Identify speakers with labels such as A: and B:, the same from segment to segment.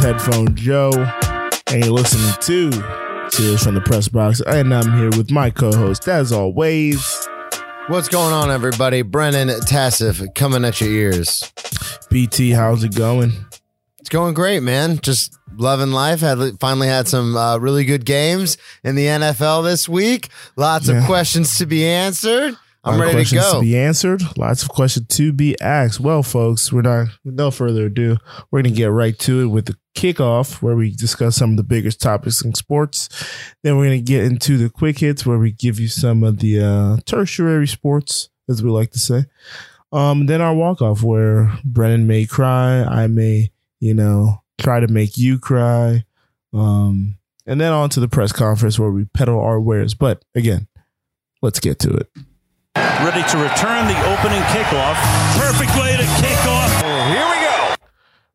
A: is Headphone Joe, and you're listening to Cheers from the Press Box. And I'm here with my co host, as always.
B: What's going on, everybody? Brennan Tassif coming at your ears.
A: BT, how's it going?
B: It's going great, man. Just loving life. Had finally had some uh, really good games in the NFL this week. Lots
A: Yeah.
B: of questions to be answered. I'm ready to
A: questions
B: go.
A: To be answered. Lots of questions to be asked. Well, folks, we're not. With no further ado, we're gonna get right to it with the kickoff, where we discuss some of the biggest topics in sports. Then we're gonna get into the quick hits, where we give you some of the uh, tertiary sports, as we like to say. Um, then our walk off, where Brennan may cry, I may, you know, try to make you cry. Um, and then on to the press conference where we peddle our wares. But again, let's get to it.
C: Ready to return the opening kickoff. Perfect way to kick off. Here we go.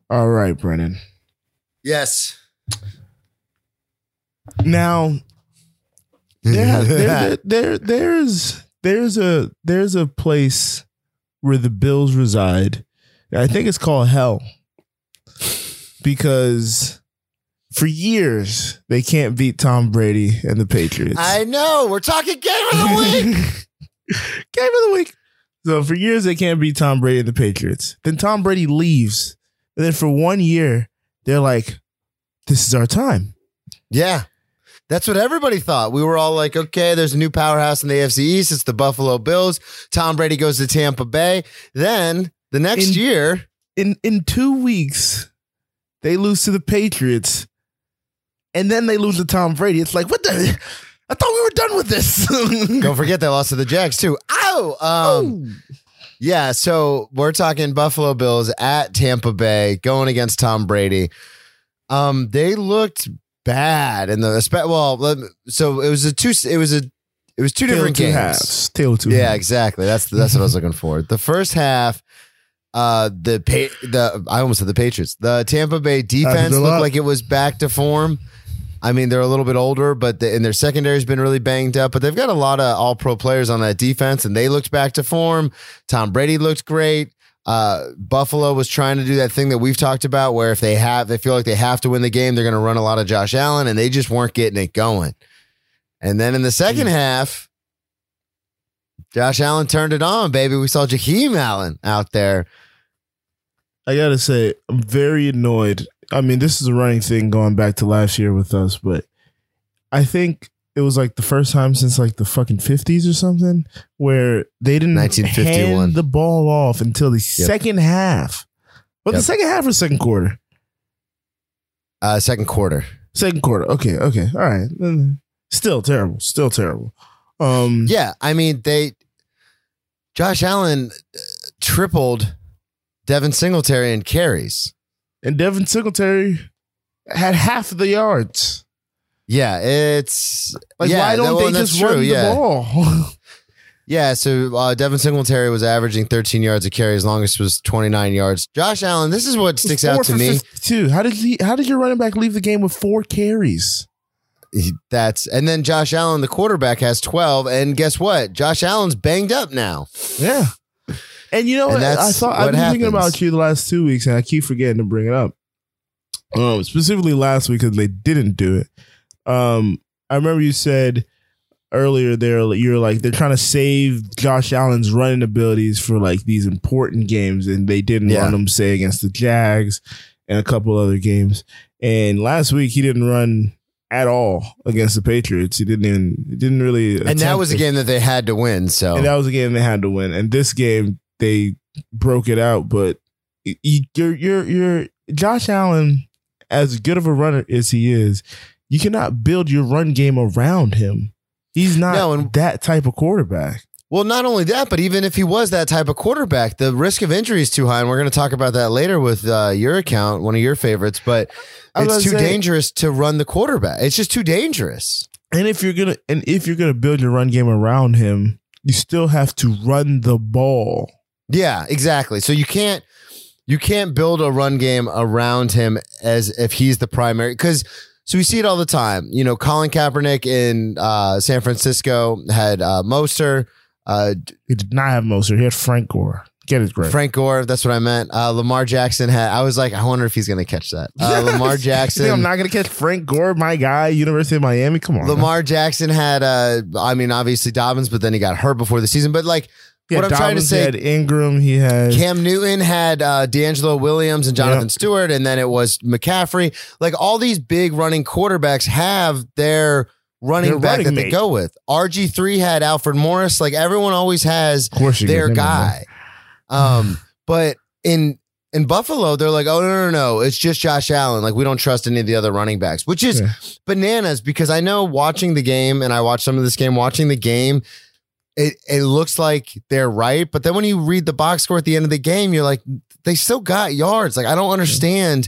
A: All right, Brennan.
B: yes.
A: Now, there, there, there, there's there's a there's a place where the Bills reside. I think it's called hell because for years they can't beat Tom Brady and the Patriots.
B: I know. We're talking game of the week.
A: Game of the week. So for years they can't beat Tom Brady and the Patriots. Then Tom Brady leaves, and then for one year they're like, "This is our time."
B: yeah. That's what everybody thought. We were all like, okay, there's a new powerhouse in the AFC East. It's the Buffalo Bills. Tom Brady goes to Tampa Bay. Then the next
A: In-
B: year,
A: in in two weeks, they lose to the Patriots, and then they lose to Tom Brady. It's like what the? I thought we were done with this.
B: don't forget they lost to the Jags too. Ow! Um, Yeah, so we're talking Buffalo Bills at Tampa Bay going against Tom Brady. Um, they looked bad in the spe- well. So it was a two. It was a. It was two
A: Tail
B: different
A: two
B: games.
A: halves. Tail two.
B: Yeah,
A: halves.
B: exactly. That's that's what I was looking for. The first half, uh, the pa- the I almost said the Patriots. The Tampa Bay defense looked like it was back to form. I mean, they're a little bit older, but the, and their secondary's been really banged up. But they've got a lot of All Pro players on that defense, and they looked back to form. Tom Brady looked great. Uh, Buffalo was trying to do that thing that we've talked about, where if they have, they feel like they have to win the game, they're going to run a lot of Josh Allen, and they just weren't getting it going. And then in the second half, Josh Allen turned it on, baby. We saw Jakeem Allen out there.
A: I gotta say, I'm very annoyed. I mean, this is a running thing going back to last year with us, but I think it was like the first time since like the fucking fifties or something where they didn't
B: 1951.
A: hand the ball off until the second half. But the second half or second quarter?
B: Uh, second quarter.
A: Second quarter. Okay, okay, all right. Still terrible. Still terrible. Um,
B: Yeah, I mean they. Josh Allen tripled Devin Singletary in carries.
A: And Devin Singletary had half of the yards.
B: Yeah, it's
A: Like,
B: yeah,
A: why don't
B: well,
A: they just
B: true,
A: run the
B: yeah.
A: ball?
B: Yeah, so uh, Devin Singletary was averaging 13 yards a carry. His longest was 29 yards. Josh Allen, this is what sticks out to me.
A: 52. How did he? How did your running back leave the game with four carries?
B: That's and then Josh Allen, the quarterback, has 12. And guess what? Josh Allen's banged up now.
A: Yeah. And you know
B: And
A: what? I
B: what
A: I've been thinking about you the last two weeks, and I keep forgetting to bring it up. Um, specifically last week because they didn't do it. Um, I remember you said earlier there you're like they're trying to save Josh Allen's running abilities for like these important games, and they didn't
B: Yeah.
A: run them say against the Jags and a couple other games. And last week he didn't run at all against the Patriots. He didn't even he didn't really
B: And that was a game that they had to win. So
A: And that was a game they had to win. And this game they broke it out. But you're you're you're Josh Allen, as good of a runner as he is, you cannot build your run game around him. He's not
B: No, and-
A: that type of quarterback.
B: Well, not only that, but even if he was that type of quarterback, the risk of injury is too high, and we're going to talk about that later with uh, your account, one of your favorites. But it's too
A: say-
B: dangerous to run the quarterback. It's just too dangerous.
A: And if you're gonna and if you're gonna build your run game around him, you still have to run the ball.
B: Yeah, exactly. So you can't you can't build a run game around him as if he's the primary because. So we see it all the time. You know, Colin Kaepernick in uh, San Francisco had uh, Moster. Uh,
A: He did not have Moser. He had Frank Gore. Get his grip.
B: Frank Gore, that's what I meant. Uh, Lamar Jackson had. I was like, I wonder if he's going to catch that. Uh, Lamar Jackson.
A: I'm not gonna catch Frank Gore, my guy, University of Miami. Come on,
B: Lamar Jackson had. Uh, I mean, obviously Dobbins, but then he got hurt before the season. But like,
A: Yeah,
B: what I'm trying to say,
A: had Ingram. He had
B: Cam Newton had uh, D'Angelo Williams and Jonathan
A: Yep.
B: Stewart, and then it was McCaffrey. Like all these big running quarterbacks have their running
A: Their
B: back
A: running
B: that they go with. RG three had Alfred Morris. Like everyone always has
A: of course you
B: their
A: get him in
B: guy. Um, but in in Buffalo, they're like, oh no, no, no, it's just Josh Allen. Like we don't trust any of the other running backs, which is
A: Yeah.
B: bananas because I know watching the game and I watched some of this game, watching the game, it it looks like they're right. But then when you read the box score at the end of the game, you're like, they still got yards. Like I don't understand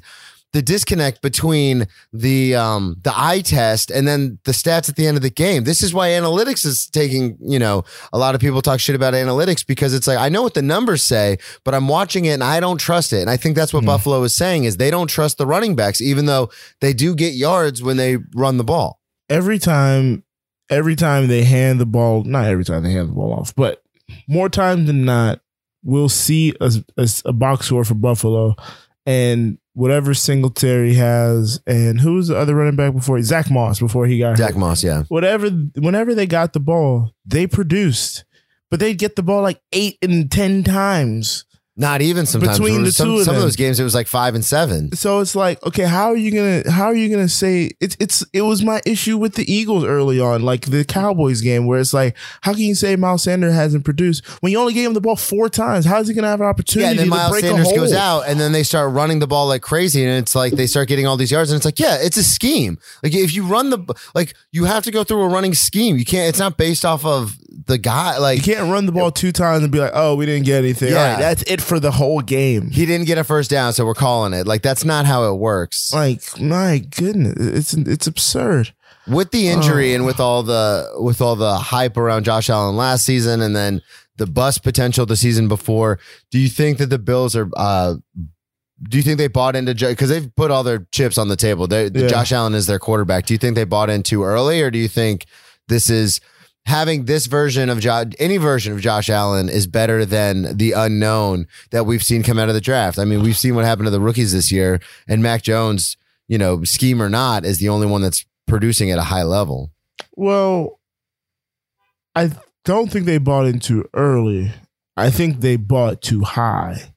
B: the disconnect between the um the eye test and then the stats at the end of the game. This is why analytics is taking, you know, a lot of people talk shit about analytics because it's like I know what the numbers say, but I'm watching it and I don't trust it. And I think that's what
A: Hmm.
B: Buffalo is saying is they don't trust the running backs even though they do get yards when they run the ball.
A: every time every time they hand the ball not every time they hand the ball off but more times than not we'll see a, a, a box score for buffalo and whatever singletary has and who's the other running back before zach moss before he got
B: Zach
A: hurt.
B: Moss, yeah.
A: whatever whenever they got the ball they produced but they'd get the ball like eight and ten times
B: Not even sometimes.
A: Between the
B: some,
A: two of
B: some of those games, it was like five and seven.
A: so it's like okay how are you gonna how are you gonna say it's it's it was my issue with the eagles early on like the cowboys game where it's like how can you say miles sanders hasn't produced when you only gave him the ball four times how is he gonna have an opportunity
B: Yeah, and then
A: to
B: Miles
A: break
B: Sanders goes out, and then they start running the ball like crazy, and it's like they start getting all these yards, and it's like, yeah, it's a scheme. Like if you run the like, you have to go through a running scheme. You can't. It's not based off of the guy. Like
A: you can't run the ball two times and be like oh we didn't get anything
B: Yeah.
A: All right, that's it for the whole game
B: he didn't get a first down, so we're calling it. Like that's not how it works.
A: like my goodness it's it's absurd
B: with the injury
A: Oh.
B: and with all the with all the hype around Josh Allen last season, and then the bust potential the season before. Do you think that the Bills are? uh do you think they bought into because they've put all their chips on the table? They,
A: Yeah.
B: Josh Allen is their quarterback. Do you think they bought in too early, or do you think this is having this version of Josh, any version of Josh Allen is better than the unknown that we've seen come out of the draft? I mean, we've seen what happened to the rookies this year, and Mac Jones, you know, scheme or not, is the only one that's producing at a high level.
A: Well, I don't think they bought in too early. I think they bought too high.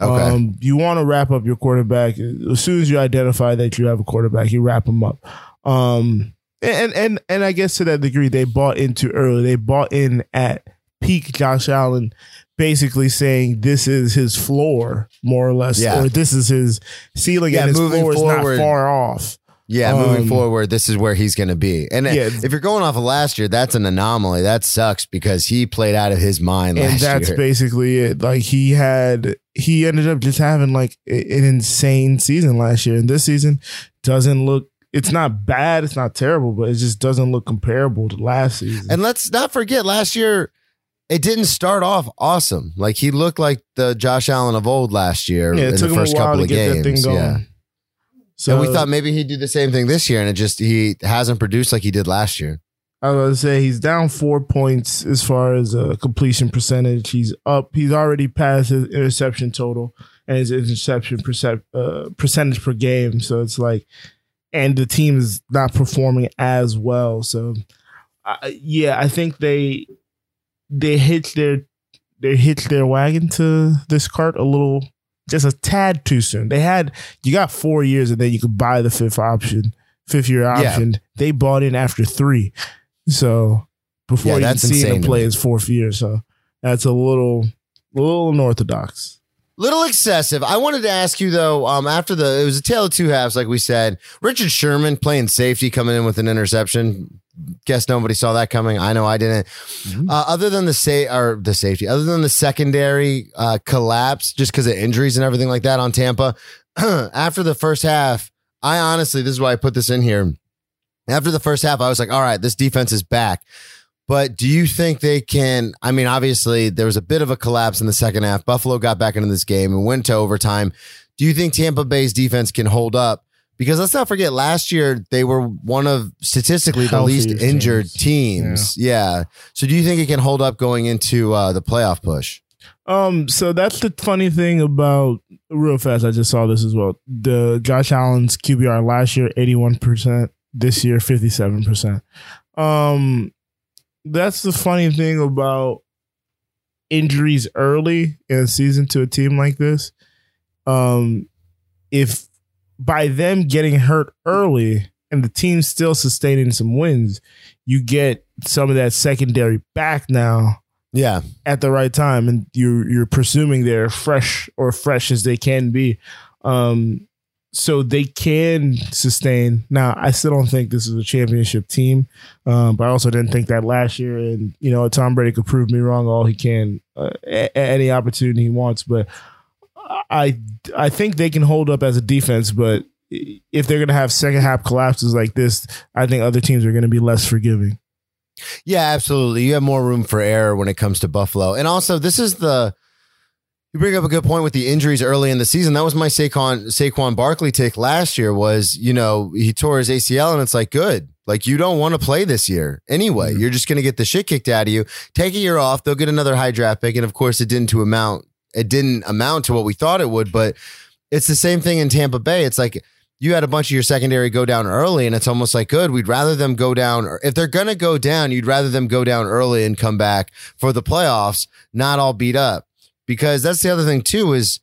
B: Okay.
A: Um, you want to wrap up your quarterback as soon as you identify that you have a quarterback. You wrap him up. Um, and and and I guess to that degree, they bought into early. They bought in at peak Josh Allen, basically saying this is his floor, more or less,
B: Yeah.
A: or this is his ceiling,
B: Yeah,
A: and his
B: moving
A: floor is
B: forward.
A: not far off.
B: yeah, moving
A: um,
B: forward, this is where he's going to be. And
A: Yeah.
B: if you're going off of last year, that's an anomaly. That sucks because he played out of his mind
A: and that's
B: year.
A: basically it. Like he had, he ended up just having like an insane season last year, and this season doesn't look. It's not bad. It's not terrible, but it just doesn't look comparable to last season.
B: And let's not forget, last year it didn't start off awesome. Like he looked like the Josh Allen of old last year
A: yeah,
B: in the
A: him a
B: first
A: while
B: couple
A: to
B: of
A: get that thing
B: games.
A: going.
B: Yeah.
A: So
B: and we thought maybe he'd do the same thing this year, and it just he hasn't produced like he did last year.
A: I was to say he's down four points as far as uh, completion percentage. He's up. He's already passed his interception total and his interception percent, uh, percentage per game. So it's like, and the team is not performing as well. So, uh, yeah, I think they they hitched their they hitched their wagon to this cart a little, just a tad too soon. They had you got four years and then you could buy the fifth option, fifth year
B: Yeah.
A: option. They bought in after three. So before
B: Yeah,
A: you see him play his fourth year, so that's a little, a little unorthodox.
B: Little excessive. I wanted to ask you though. Um, after the it was a tale of two halves, like we said. Richard Sherman playing safety, coming in with an interception. Guess nobody saw that coming. I know I didn't.
A: Mm-hmm.
B: Uh, other than the say or the safety, other than the secondary uh, collapse, just because of injuries and everything like that on Tampa. after the first half, I honestly, this is why I put this in here. After the first half, I was like, all right, this defense is back. But do you think they can? I mean, obviously, there was a bit of a collapse in the second half. Buffalo got back into this game and went to overtime. Do you think Tampa Bay's defense can hold up? Because let's not forget, last year they were one of statistically the least
A: Healthiest
B: injured
A: teams.
B: teams. Yeah. So do you think it can hold up going into uh, the playoff push?
A: Um, so that's the funny thing about real fast. I just saw this as well. The Josh Allen's QBR last year eighty one percent, this year fifty seven percent. Um, that's the funny thing about injuries early in a season to a team like this. Um, if by them getting hurt early and the team still sustaining some wins, you get some of that secondary back now
B: Yeah.
A: at the right time, and you're you're presuming they're fresh or fresh as they can be. Um, so they can sustain. Now, I still don't think this is a championship team, um, but I also didn't think that last year. And you know, Tom Brady could prove me wrong all he can uh, any opportunity he wants. But I I think they can hold up as a defense, but if they're going to have second half collapses like this, I think other teams are going to be less forgiving.
B: Yeah, absolutely. You have more room for error when it comes to Buffalo. And also, this is the you bring up a good point with the injuries early in the season. That was my Saquon Saquon Barkley take last year was, you know, he tore his ACL and it's like, good. Like you don't want to play this year anyway. Mm-hmm. You're just going to get the shit kicked out of you. Take a year off. They'll get another high draft pick. And of course, it didn't to amount. It didn't amount to what we thought it would. But it's the same thing in Tampa Bay. It's like you had a bunch of your secondary go down early, and it's almost like good. We'd rather them go down. Or If they're gonna go down, you'd rather them go down early and come back for the playoffs, not all beat up. Because that's the other thing too is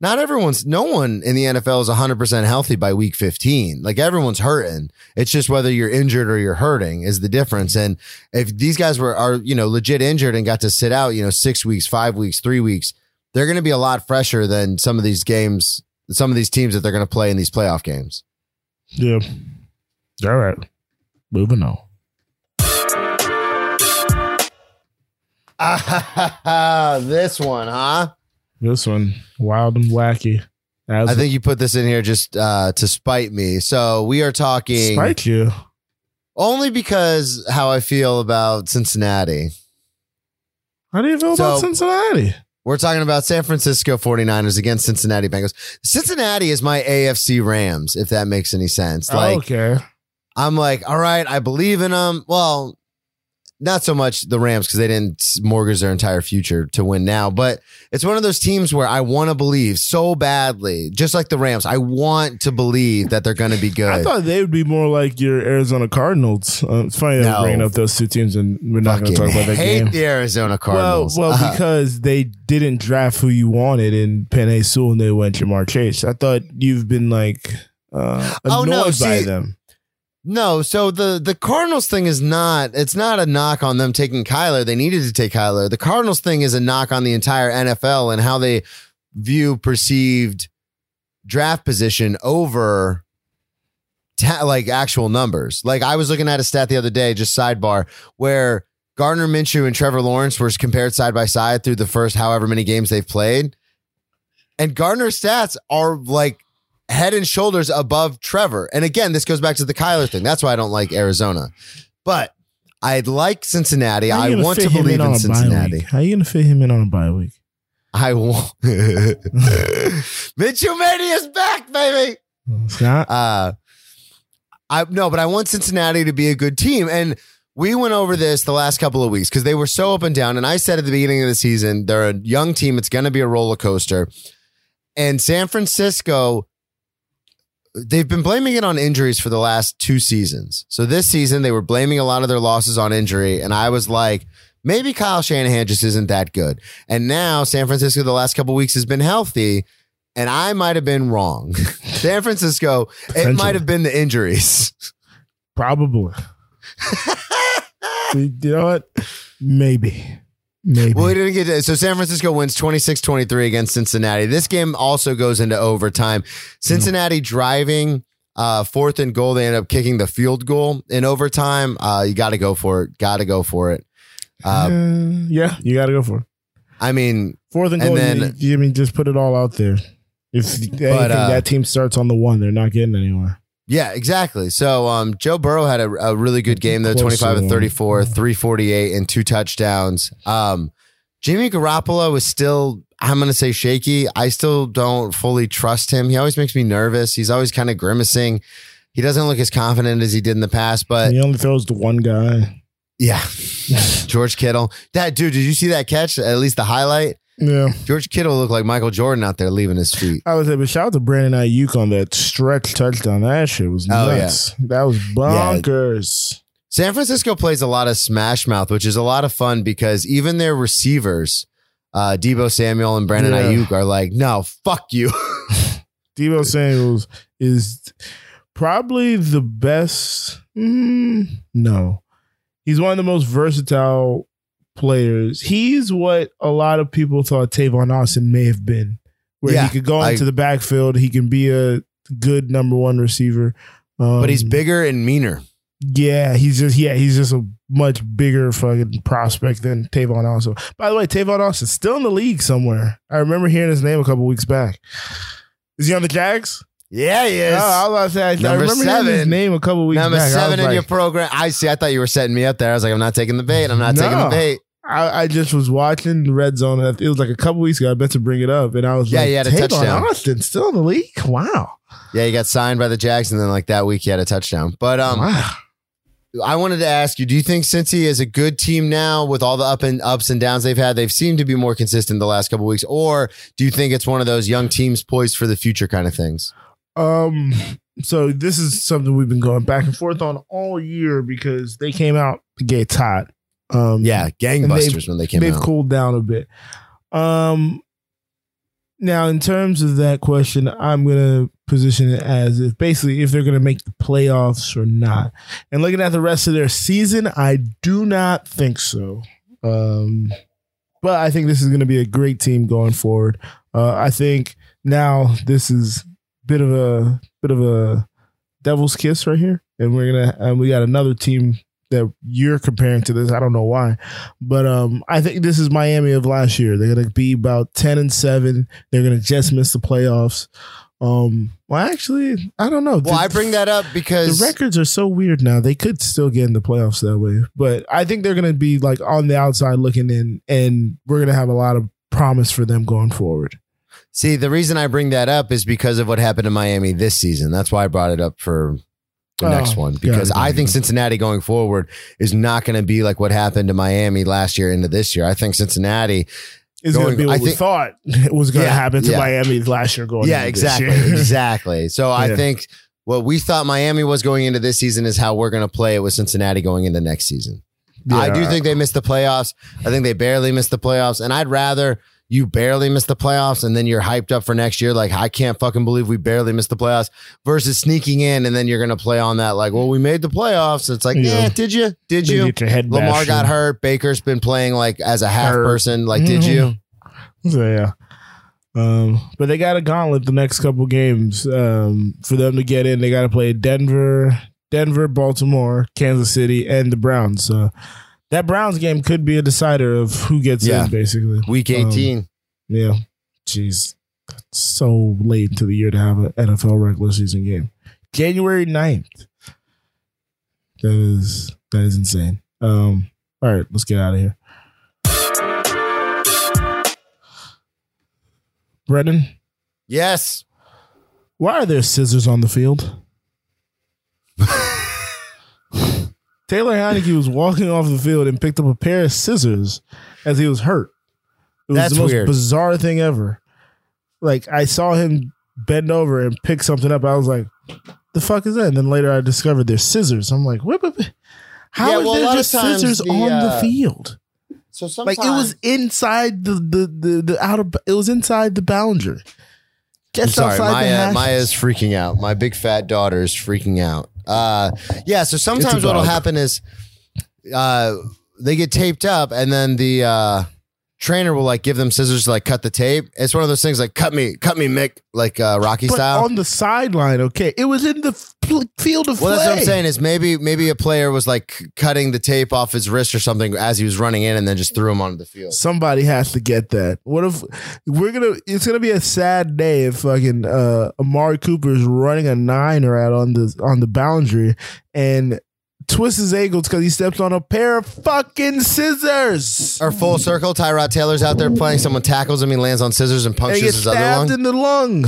B: not everyone's no one in the NFL is 100% healthy by week 15. Like everyone's hurting. It's just whether you're injured or you're hurting is the difference. And if these guys were are, you know, legit injured and got to sit out, you know, 6 weeks, 5 weeks, 3 weeks, they're going to be a lot fresher than some of these games, some of these teams that they're going to play in these playoff games.
A: Yeah. All right. Moving on.
B: this one, huh?
A: This one, wild and wacky. As
B: I think you put this in here just uh, to spite me. So we are talking
A: spike you.
B: only because how I feel about Cincinnati.
A: How do you feel
B: So-
A: about Cincinnati?
B: We're talking about San Francisco 49ers against Cincinnati Bengals. Cincinnati is my AFC Rams, if that makes any sense. Like,
A: okay.
B: I'm like, all right, I believe in them. Well, not so much the Rams because they didn't mortgage their entire future to win now, but it's one of those teams where I want to believe so badly, just like the Rams. I want to believe that they're going to be good.
A: I thought they would be more like your Arizona Cardinals. Uh, it's funny that
B: No.
A: bringing up those two teams, and we're not going to talk about that
B: hate
A: game.
B: the Arizona Cardinals.
A: well,
B: Uh,
A: because they didn't draft who you wanted in Penei Sewell and they went Ja'Marr Chase. I thought you've been like uh,
B: Oh,
A: annoyed
B: no,
A: by them.
B: No, so the the Cardinals thing is not it's not a knock on them taking Kyler. They needed to take Kyler. The Cardinals thing is a knock on the entire NFL and how they view perceived draft position over ta- like actual numbers. Like I was looking at a stat the other day, just sidebar, where Gardner Minshew and Trevor Lawrence were compared side by side through the first however many games they've played. And Gardner's stats are like head and shoulders above Trevor. And again, this goes back to the Kyler thing. That's why I don't like Arizona. But I'd like Cincinnati. I want to believe
A: on
B: in Cincinnati.
A: How you going to fit him in on a bye week?
B: I want Minshew Mania is back, baby.
A: Scott?
B: Uh I no, but I want Cincinnati to be a good team. And we went over this the last couple of weeks because they were so up and down. And I said at the beginning of the season, they're a young team. It's going to be a roller coaster. And San Francisco, they've been blaming it on injuries for the last two seasons. So this season, they were blaming a lot of their losses on injury. And I was like, maybe Kyle Shanahan just isn't that good. And now San Francisco, the last couple weeks, has been healthy. And I might have been wrong. San Francisco, it might have been the injuries.
A: Probably. you know what? Maybe. Maybe.
B: Well, we didn't get to, so San Francisco wins 26 23 against Cincinnati. This game also goes into overtime. Cincinnati driving uh, fourth and goal. They end up kicking the field goal in overtime. Uh, you got to go for it. Got to go for it. Uh,
A: Uh, yeah, you got to go for it.
B: I mean,
A: Fourth and
B: And
A: goal.
B: then-
A: you, you- I mean, just put it all out there. If anything,
B: uh,
A: that team starts on the one, they're not getting anywhere.
B: Yeah, exactly. So um, Joe Burrow had a, a really good game though
A: twenty
B: five and
A: thirty
B: four, three forty eight, and two touchdowns. Um, Jimmy Garoppolo is still, I'm going to say shaky. I still don't fully trust him. He always makes me nervous. He's always kind of grimacing. He doesn't look as confident as he did in the past, but
A: he only throws to one guy.
B: yeah, George Kittle. That dude, did you see that catch? At least the highlight.
A: Yeah.
B: George Kittle looked like Michael Jordan out there leaving his feet.
A: I was say, but shout out to Brandon Aiyuk on that stretch touchdown. That shit was
B: Oh, yeah.
A: nuts. That was bonkers.
B: San Francisco plays a lot of smash mouth, which is a lot of fun because even their receivers, uh, Deebo Samuel and Brandon
A: Yeah.
B: Aiyuk, are like, no, fuck you.
A: Deebo Samuels is probably the best. mm, no, he's one of the most versatile players. He's what a lot of people thought Tavon Austin may have been, where
B: Yeah,
A: he could go
B: I-
A: into the backfield. He can be a good number one receiver. Um,
B: but he's bigger and meaner.
A: Yeah, he's just yeah, he's just a much bigger fucking prospect than Tavon Austin. By the way, Tavon Austin still in the league somewhere. I remember hearing his name a couple weeks back. Is he on the Jags?
B: Yeah, he is.
A: Oh, I was about to say, I,
B: Number
A: remember hearing his name a couple weeks
B: Number
A: back. I
B: seven in
A: like-
B: your program. I see. I thought you were setting me up there. I was like, I'm not taking the bait. I'm not taking the bait.
A: I, I just was watching the Red Zone. and It was like a couple weeks ago. I meant to bring it up, and I was
B: Yeah,
A: like,
B: he had a touchdown.
A: Austin still in the league? Wow,
B: Yeah, he got signed by the Jags, and then like that week he had a touchdown. But um,
A: wow.
B: I wanted to ask you: Do you think Cincy is a good team now with all the up and ups and downs they've had? They've seemed to be more consistent the last couple weeks, or do you think it's one of those young teams poised for the future kind of things?
A: Um, so this is something we've been going back and forth on all year because they came out the gate hot. Um,
B: Yeah, gangbusters when they came
A: they've
B: out.
A: cooled down a bit. Um, now in terms of that question, I'm gonna position it as if basically if they're gonna make the playoffs or not. And looking at the rest of their season, I do not think so. Um, but I think this is gonna be a great team going forward. Uh, I think now this is bit of a bit of a devil's kiss right here, and we're gonna and we got another team that you're comparing to this. I don't know why, but um, I think this is Miami of last year. They're gonna be about ten and seven. They're gonna just miss the playoffs. Um, well, actually, I don't know.
B: Well,
A: The-
B: I bring that up because the
A: records are so weird now. They could still get in the playoffs that way, but I think they're gonna be like on the outside looking in, and we're gonna have a lot of promise for them going forward.
B: see the reason I bring that up is because of what happened in Miami this season. That's why I brought it up for the
A: Oh,
B: next one because I think. Cincinnati going forward is not going to be like what happened to Miami last year into this year. I think Cincinnati
A: is going to be what
B: I
A: we
B: think-
A: thought was going to
B: Yeah,
A: happen to
B: yeah.
A: Miami last year going.
B: yeah,
A: into this
B: exactly, exactly. So I
A: Yeah.
B: think what we thought Miami was going into this season is how we're going to play it with Cincinnati going into next season. I do think they missed the playoffs. I think they barely missed the playoffs, and I'd rather you barely miss the playoffs and then you're hyped up for next year. Like I can't fucking believe we barely missed the playoffs versus sneaking in and then you're gonna play on that. Like, well, we made the playoffs. It's like,
A: Yeah.
B: yeah, did you? Did you? Lamar got hurt. Baker's been playing like as a half
A: Hurt.
B: person. Like, did
A: Mhm.
B: you?
A: So yeah. Um, but they got a gauntlet the next couple games. Um, for them to get in, they got to play Denver, Denver, Baltimore, Kansas City, and the Browns. So that Browns game could be a decider of who gets
B: Yeah.
A: in, basically.
B: Week
A: Um,
B: 18.
A: Yeah. Jeez. That's so late into the year to have an NFL regular season game. January 9th. That is that is insane. Um, all right, let's get out of here. Brendan,
B: yes.
A: why are there scissors on the field? Taylor Heinicke was walking off the field and picked up a pair of scissors as he was hurt. It was
B: That's
A: the most
B: weird.
A: bizarre thing ever. Like I saw him bend over and pick something up. I was like, "The fuck is that?" And then later I discovered there's scissors. I'm like, "What? How
B: Yeah,
A: is
B: well,
A: there just scissors
B: the,
A: on
B: uh,
A: the field?
B: So
A: Like it was inside the the the, the out of it was inside the boundary.
B: I'm
A: Just
B: sorry, Maya. Maya's freaking out. My big fat daughter is freaking out. Uh, yeah. So sometimes what'll happen is, uh, they get taped up, and then the uh, trainer will like give them scissors to like cut the tape. It's one of those things like cut me, cut me, Mick, like uh, Rocky
A: but
B: style.
A: on the sideline, okay. It was in the f- field of
B: well, that's what I'm saying. Is maybe maybe a player was like cutting the tape off his wrist or something as he was running in, and then just threw him onto the field.
A: Somebody has to get that. What if we're gonna? It's gonna be a sad day if fucking uh, Amari Cooper is running a niner out on the on the boundary and twists his ankles because he steps on a pair of fucking scissors.
B: Or full circle, Tyrod Taylor's out there playing. Someone tackles him, he lands on scissors and
A: and
B: punctures
A: gets
B: his other
A: stabbed
B: lung.
A: in the lung.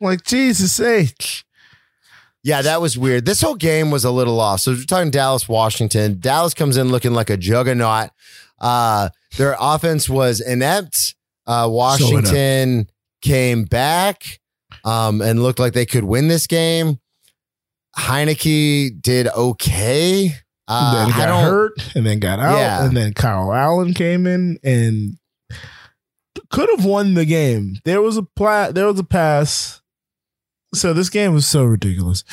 A: Like Jesus H.
B: Yeah, that was weird. This whole game was a little off. So we're talking Dallas, Washington. Dallas comes in looking like a juggernaut. Uh, their offense was inept. Uh, Washington came back um, and looked like they could win this game. Heinicke did okay. Uh,
A: then got hurt and then got out.
B: Yeah.
A: And then Kyle Allen came in and could have won the game. There was a pla- there was a pass. So this game was so ridiculous.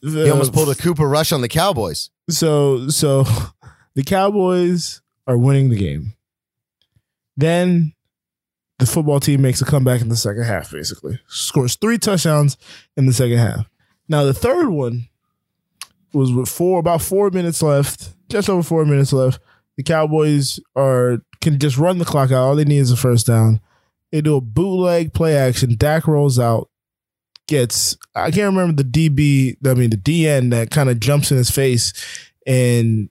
B: He almost pulled a Cooper Rush on the Cowboys.
A: so so the Cowboys are winning the game. Then the football team makes a comeback in the second half, basically. Scores three touchdowns in the second half. Now the third one was with four about four minutes left, just over four minutes left. The Cowboys are can just run the clock out. All they need is a first down. They do a bootleg play action. Dak rolls out, gets I can't remember the DB, I mean the DN that kind of jumps in his face and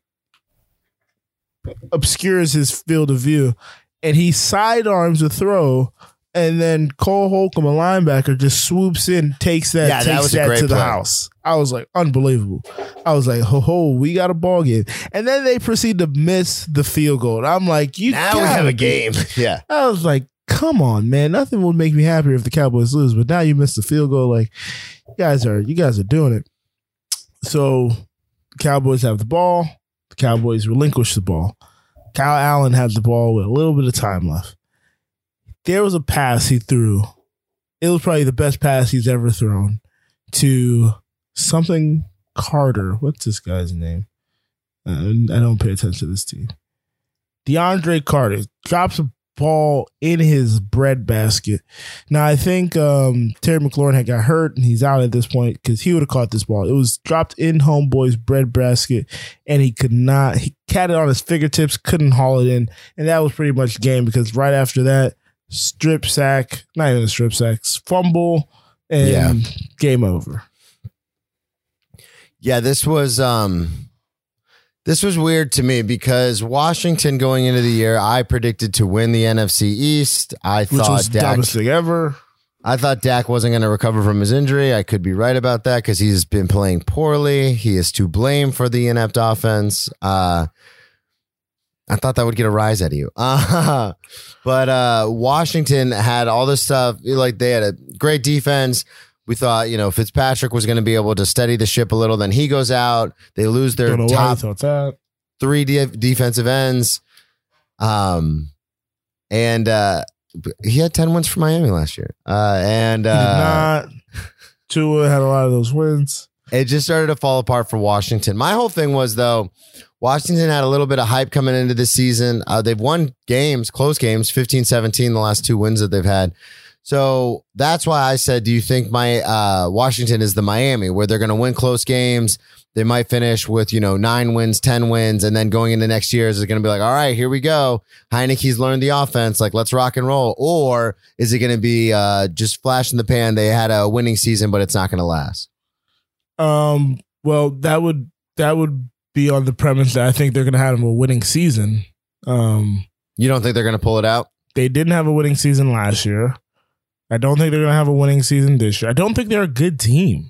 A: obscures his field of view. And he sidearms a throw, and then Cole Holcomb, a linebacker, just swoops in, takes that,
B: Yeah, that
A: takes that
B: great
A: to the
B: play.
A: house. I was like, unbelievable. I was like, ho ho, we got a ball game. And then they proceed to miss the field goal. I'm like, you
B: Now we have a game. yeah.
A: I was like, come on, man. Nothing would make me happier if the Cowboys lose, but now you missed the field goal. Like, you guys are you guys are doing it. So Cowboys have the ball. The Cowboys relinquish the ball. Kyle Allen had the ball with a little bit of time left. There was a pass he threw. It was probably the best pass he's ever thrown to something Carter. What's this guy's name? Uh, I don't pay attention to this team. DeAndre Carter drops a ball in his bread basket. Now I think um, Terry McLaurin had got hurt and he's out at this point because he would have caught this ball. It was dropped in homeboy's bread basket and he could not. He had it on his fingertips, couldn't haul it in, and that was pretty much game because right after that, strip sack, not even a strip sack, fumble, and
B: Yeah.
A: game over.
B: Yeah, this was um this was weird to me because Washington going into the year, I predicted to win the NFC East. I
A: Which
B: thought
A: was the
B: Dak
A: dumbest thing ever.
B: I thought Dak wasn't going to recover from his injury. I could be right about that because he's been playing poorly. He is to blame for the inept offense. Uh, I thought that would get a rise out of you. Uh, but uh, Washington had all this stuff. Like they had a great defense. We thought, you know, Fitzpatrick was going to be able to steady the ship a little. Then he goes out. They lose their
A: Don't know why
B: top
A: he thought that.
B: three de- defensive ends. Um, and uh, he had 10 wins for Miami last year. Uh, and
A: He did
B: uh,
A: not. Tua had a lot of those wins.
B: it just started to fall apart for Washington. My whole thing was, though, Washington had a little bit of hype coming into this season. Uh, they've won games, close games, 15 17, the last two wins that they've had. So that's why I said, do you think my uh, Washington is the Miami where they're going to win close games? They might finish with, you know, nine wins, 10 wins. And then going into next year, is going to be like, all right, here we go. Heinicke's learned the offense. Like, let's rock and roll. Or is it going to be uh, just flash in the pan? They had a winning season, but it's not going to last.
A: Um, well, that would that would be on the premise that I think they're going to have a winning season. Um,
B: You don't think they're going to pull it out?
A: they didn't have a winning season last year. I don't think they're going to have a winning season this year. I don't think they're a good team.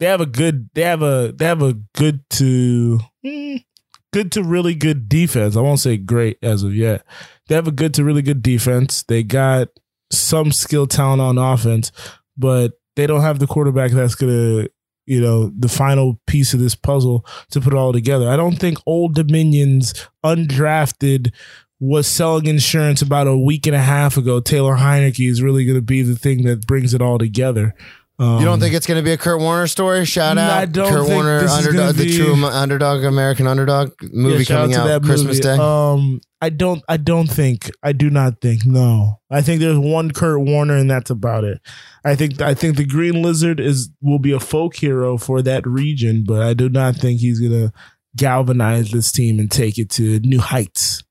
A: They have a good. They have a. They have a good to. mm, Good to really good defense. I won't say great as of yet. They have a good to really good defense. They got some skill talent on offense, but they don't have the quarterback that's gonna, you know, the final piece of this puzzle to put it all together. I don't think Old Dominion's undrafted was selling insurance about a week and a half ago. Taylor Heinicke is really going to be the thing that brings it all together. Um,
B: You don't think it's going to be a Kurt Warner story? Shout out,
A: I don't
B: Kurt Warner, underdog, the
A: be-
B: true underdog, American underdog movie
A: Yeah,
B: coming
A: to
B: out
A: that
B: Christmas
A: movie.
B: Day.
A: Um, I don't. I don't think. I do not think. No, I think there's one Kurt Warner, and that's about it. I think. I think the Green Lizard is will be a folk hero for that region, but I do not think he's gonna galvanize this team and take it to new heights.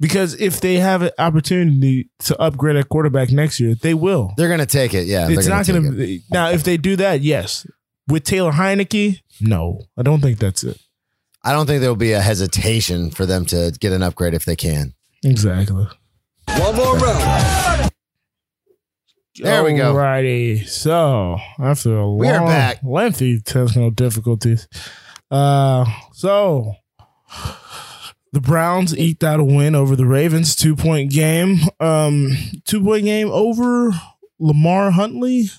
A: Because if they have an opportunity to upgrade a quarterback next year, they will.
B: they're going to take it. Yeah,
A: it's
B: they're
A: not going
B: it.
A: to. Now, if they do that, yes. With Taylor Heinicke, no, I don't think that's it.
B: I don't think there'll be a hesitation for them to get an upgrade if they can.
A: Exactly.
D: One more round.
B: There we go.
A: Alrighty. So after a
B: We are
A: long,
B: back.
A: lengthy technical difficulties, uh, so The Browns eked out a win over the Ravens, two point game. Um, two point game over Lamar Huntley.